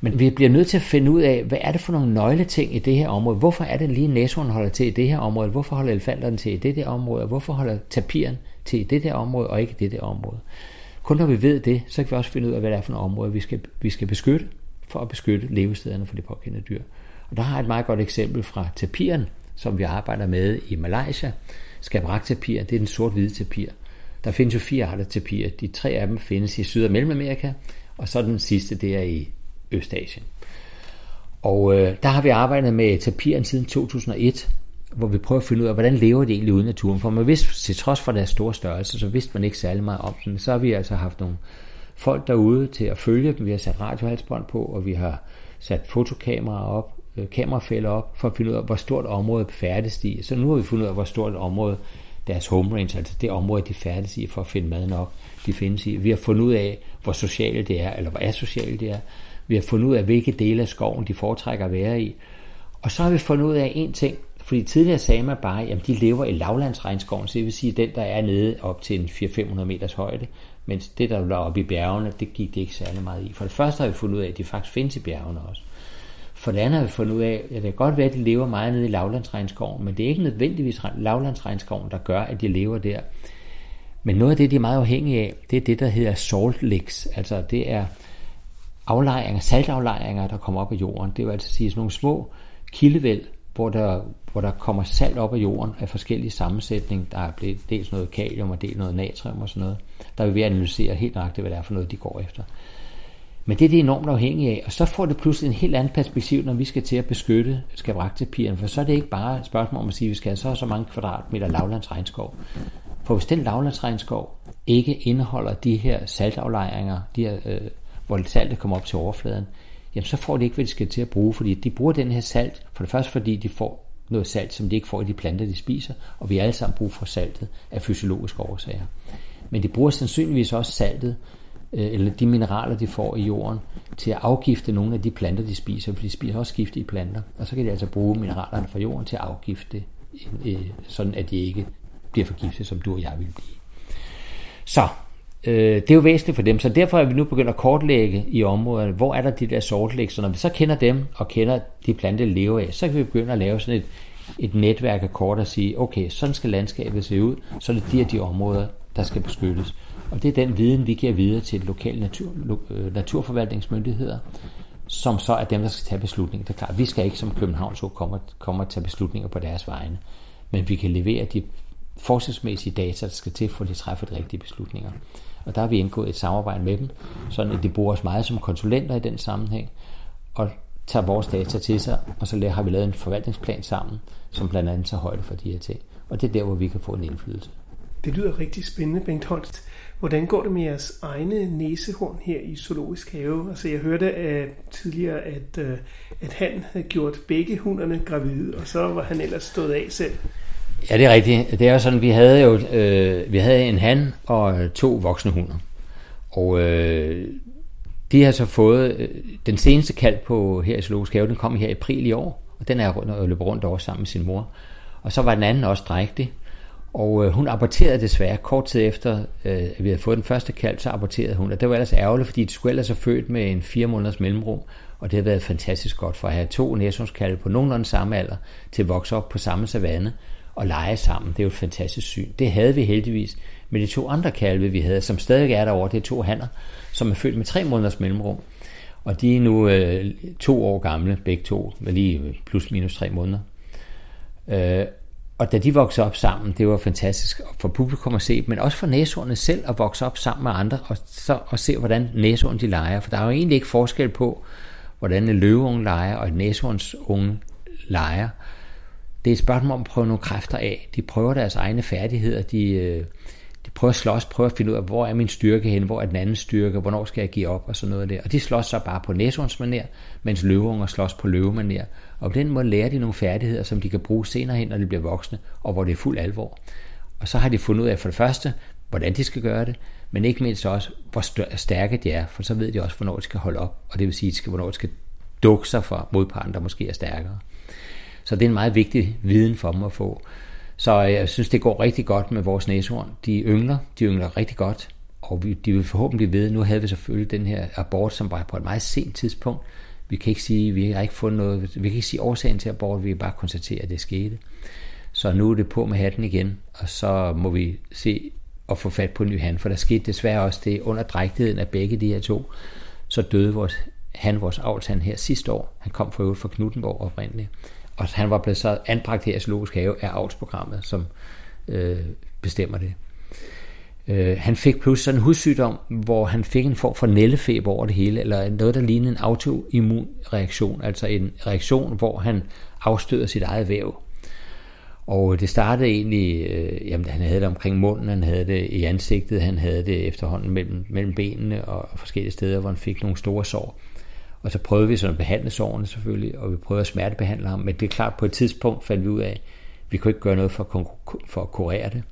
Men vi bliver nødt til at finde ud af, hvad er det for nogle nøgleting i det her område? Hvorfor er det lige næsehorn holder til i det her område? Hvorfor holder elefanterne til i det der område? Hvorfor holder tapiren til i det der område og ikke i det der område? Kun når vi ved det, så kan vi også finde ud af, hvad det er for nogle områder, vi skal, vi skal beskytte, for at beskytte levestederne for de pågældende dyr. Og der har jeg et meget godt eksempel fra tapiren, som vi arbejder med i Malaysia. Skabrak-tapir, det er den sort-hvide tapir. Der findes jo fire arter tapir. De tre af dem findes i Syd- og Mellemamerika, og så den sidste, det er i Østasien. Og øh, der har vi arbejdet med tapiren siden 2001, hvor vi prøver at finde ud af, hvordan lever de egentlig uden naturen. For man vidste, til trods for deres store størrelse, så vidste man ikke særlig meget om dem. Så har vi altså haft nogle folk derude til at følge dem. Vi har sat radiohalsbånd på, og vi har sat fotokameraer op, Øh, kamerafælder op, for at finde ud af, hvor stort område færdes de. Så nu har vi fundet ud af, hvor stort et område deres home range, altså det område, de færdes i for at finde mad nok, de findes i. Vi har fundet ud af, hvor sociale det er, eller hvor asociale det er. Vi har fundet ud af, hvilke dele af skoven de foretrækker at være i. Og så har vi fundet ud af en ting, fordi tidligere sagde man bare, at de lever i lavlandsregnskoven, så det vil sige den, der er nede op til en 400-500 meters højde, mens det, der lå oppe i bjergene, det gik det ikke særlig meget i. For det første har vi fundet ud af, at de faktisk findes i bjergene også. For det andet har vi fundet ud af, at det kan godt være, at de lever meget nede i lavlandsregnskoven, men det er ikke nødvendigvis lavlandsregnskoven, der gør, at de lever der. Men noget af det, de er meget afhængige af, det er det, der hedder salt licks. Altså det er aflejringer, saltaflejringer, der kommer op af jorden. Det vil altså sige sådan nogle små kildevæld, hvor der, hvor der kommer salt op af jorden af forskellige sammensætning. Der er blevet dels noget kalium og dels noget natrium og sådan noget. Der vil vi analysere helt nøjagtigt, hvad det er for noget, de går efter. Men det er det enormt afhængige af, og så får det pludselig en helt anden perspektiv, når vi skal til at beskytte skabraktepiren, for så er det ikke bare et spørgsmål om at sige, at vi skal have så så mange kvadratmeter lavlandsregnskov. For hvis den lavlandsregnskov ikke indeholder de her saltaflejringer, de her, øh, hvor saltet kommer op til overfladen, jamen så får de ikke, hvad de skal til at bruge, fordi de bruger den her salt, for det første fordi de får noget salt, som de ikke får i de planter, de spiser, og vi har alle sammen brug for saltet af fysiologiske årsager. Men de bruger sandsynligvis også saltet, Øh, eller de mineraler, de får i jorden, til at afgifte nogle af de planter, de spiser, for de spiser også giftige planter, og så kan de altså bruge mineralerne fra jorden til at afgifte, øh, sådan at de ikke bliver forgiftet, som du og jeg vil blive. Så øh, det er jo væsentligt for dem, så derfor er vi nu begyndt at kortlægge i området, hvor er der de der sortlæg, så når vi så kender dem og kender de planter, de lever af, så kan vi begynde at lave sådan et, et netværk af kort og sige, okay, sådan skal landskabet se ud, så er det de og de områder, der skal beskyttes. Og det er den viden, vi giver videre til lokale natur, øh, naturforvaltningsmyndigheder, som så er dem, der skal tage beslutninger. Det er klart, vi skal ikke som København så komme, komme og tage beslutninger på deres vegne, men vi kan levere de forskningsmæssige data, der skal til, for at de træffer de rigtige beslutninger. Og der har vi indgået et samarbejde med dem, sådan at de bruger os meget som konsulenter i den sammenhæng, og tager vores data til sig, og så har vi lavet en forvaltningsplan sammen, som blandt andet tager højde for de her ting. Og det er der, hvor vi kan få en indflydelse. Det lyder rigtig spændende, Bengt Holst. Hvordan går det med jeres egne næsehorn her i Zoologisk Have? Altså jeg hørte at tidligere, at, øh, at han havde gjort begge hunderne gravide, og så var han ellers stået af selv. Ja, det er rigtigt. Det er jo sådan, vi havde jo øh, vi havde en han og to voksne hunder. Og øh, de har så fået øh, den seneste kald på her i Zoologisk Have, den kom her i april i år, og den er rundt og løber rundt over sammen med sin mor. Og så var den anden også drægtig, og øh, hun aborterede desværre kort tid efter, øh, at vi havde fået den første kalv, så aborterede hun. Og det var ellers ærgerligt, fordi de skulle ellers have født med en fire måneders mellemrum. Og det har været fantastisk godt for at have to næsehornskalve på nogenlunde samme alder til at vokse op på samme savanne og lege sammen. Det er jo et fantastisk syn. Det havde vi heldigvis med de to andre kalve, vi havde, som stadig er derovre. Det er to hanner, som er født med tre måneders mellemrum. Og de er nu øh, to år gamle, begge to, med lige plus minus tre måneder. Øh, og da de voksede op sammen, det var fantastisk for publikum at se, men også for næsehornene selv at vokse op sammen med andre, og, så, og se, hvordan næsehornene de leger. For der er jo egentlig ikke forskel på, hvordan en løveunge leger og en næsehorns unge leger. Det er et spørgsmål om at prøve nogle kræfter af. De prøver deres egne færdigheder, de, øh, de prøver at slås, prøver at finde ud af, hvor er min styrke hen, hvor er den anden styrke, hvornår skal jeg give op og sådan noget der. Og de slås så bare på næsehornsmaner, mens løveunger slås på løvemaner. Og på den måde lærer de nogle færdigheder, som de kan bruge senere hen, når de bliver voksne, og hvor det er fuld alvor. Og så har de fundet ud af for det første, hvordan de skal gøre det, men ikke mindst også, hvor stærke de er, for så ved de også, hvornår de skal holde op, og det vil sige, hvornår de skal dukke sig for modparten, der måske er stærkere. Så det er en meget vigtig viden for dem at få. Så øh, jeg synes, det går rigtig godt med vores næsehorn. De yngler, de yngler rigtig godt, og de vil forhåbentlig vide, nu havde vi selvfølgelig den her abort, som var på et meget sent tidspunkt, vi kan ikke sige, vi har ikke fundet noget, vi kan ikke sige årsagen til abort, vi kan bare konstatere, at det skete. Så nu er det på med hatten igen, og så må vi se og få fat på en ny han, for der skete desværre også det under drægtigheden af begge de her to, så døde vores, han, vores avlshand her sidste år. Han kom fra øvrigt fra Knuttenborg oprindeligt, og han var blevet så anbragt her i Zoologisk Have af avlsprogrammet, som øh, bestemmer det. Øh, han fik pludselig sådan en hudsygdom, hvor han fik en form for nællefeber over det hele, eller noget, der lignede en autoimmun reaktion, altså en reaktion, hvor han afstøder sit eget væv. Og det startede egentlig, øh, jamen han havde det omkring munden, han havde det i ansigtet, han havde det efterhånden mellem, mellem benene og forskellige steder, hvor han fik nogle store sår. Og så prøvede vi sådan at behandle sårene selvfølgelig, og vi prøvede at smertebehandle ham, men det er klart, på et tidspunkt fandt vi ud af, at vi kunne ikke gøre noget for, for at kurere det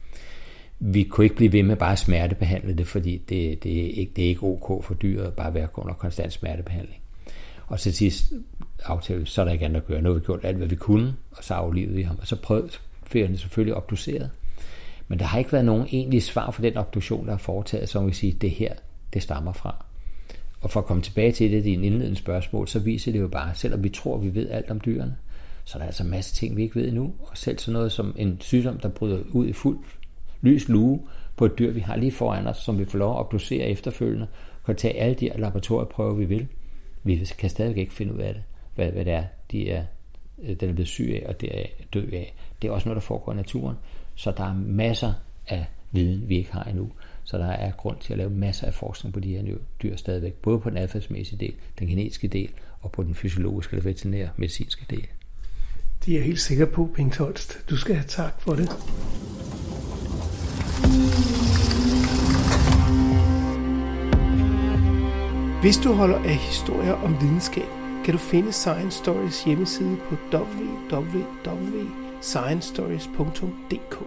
vi kunne ikke blive ved med bare at smertebehandle det, fordi det, det, er, ikke, det er ikke ok for dyret at bare være under konstant smertebehandling. Og til sidst aftalte så er der ikke andet at gøre. Nu har vi gjort alt, hvad vi kunne, og så aflivede vi ham. Og så prøvede vi selvfølgelig obduceret. Men der har ikke været nogen egentlig svar for den obduktion, der er foretaget, som vi sige, det her, det stammer fra. Og for at komme tilbage til det, dine indledende spørgsmål, så viser det jo bare, selvom vi tror, vi ved alt om dyrene, så er der altså masser af ting, vi ikke ved endnu. Og selv sådan noget som en sygdom, der bryder ud i fuld lys lue på et dyr, vi har lige foran os, som vi får lov at obducere efterfølgende, kan tage alle de laboratorieprøver, vi vil. Vi kan stadig ikke finde ud af det, hvad, hvad det er, de er, øh, den er blevet syg af, og det er død af. Det er også noget, der foregår i naturen. Så der er masser af viden, vi ikke har endnu. Så der er grund til at lave masser af forskning på de her dyr stadigvæk, både på den adfærdsmæssige del, den genetiske del og på den fysiologiske eller veterinære medicinske del. Det er jeg helt sikker på, Bengt Holst. Du skal have tak for det. Hvis du holder af historier om videnskab, kan du finde Science Stories hjemmeside på www.sciencestories.dk.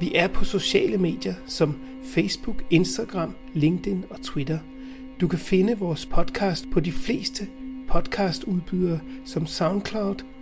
Vi er på sociale medier som Facebook, Instagram, LinkedIn og Twitter. Du kan finde vores podcast på de fleste podcastudbydere som SoundCloud,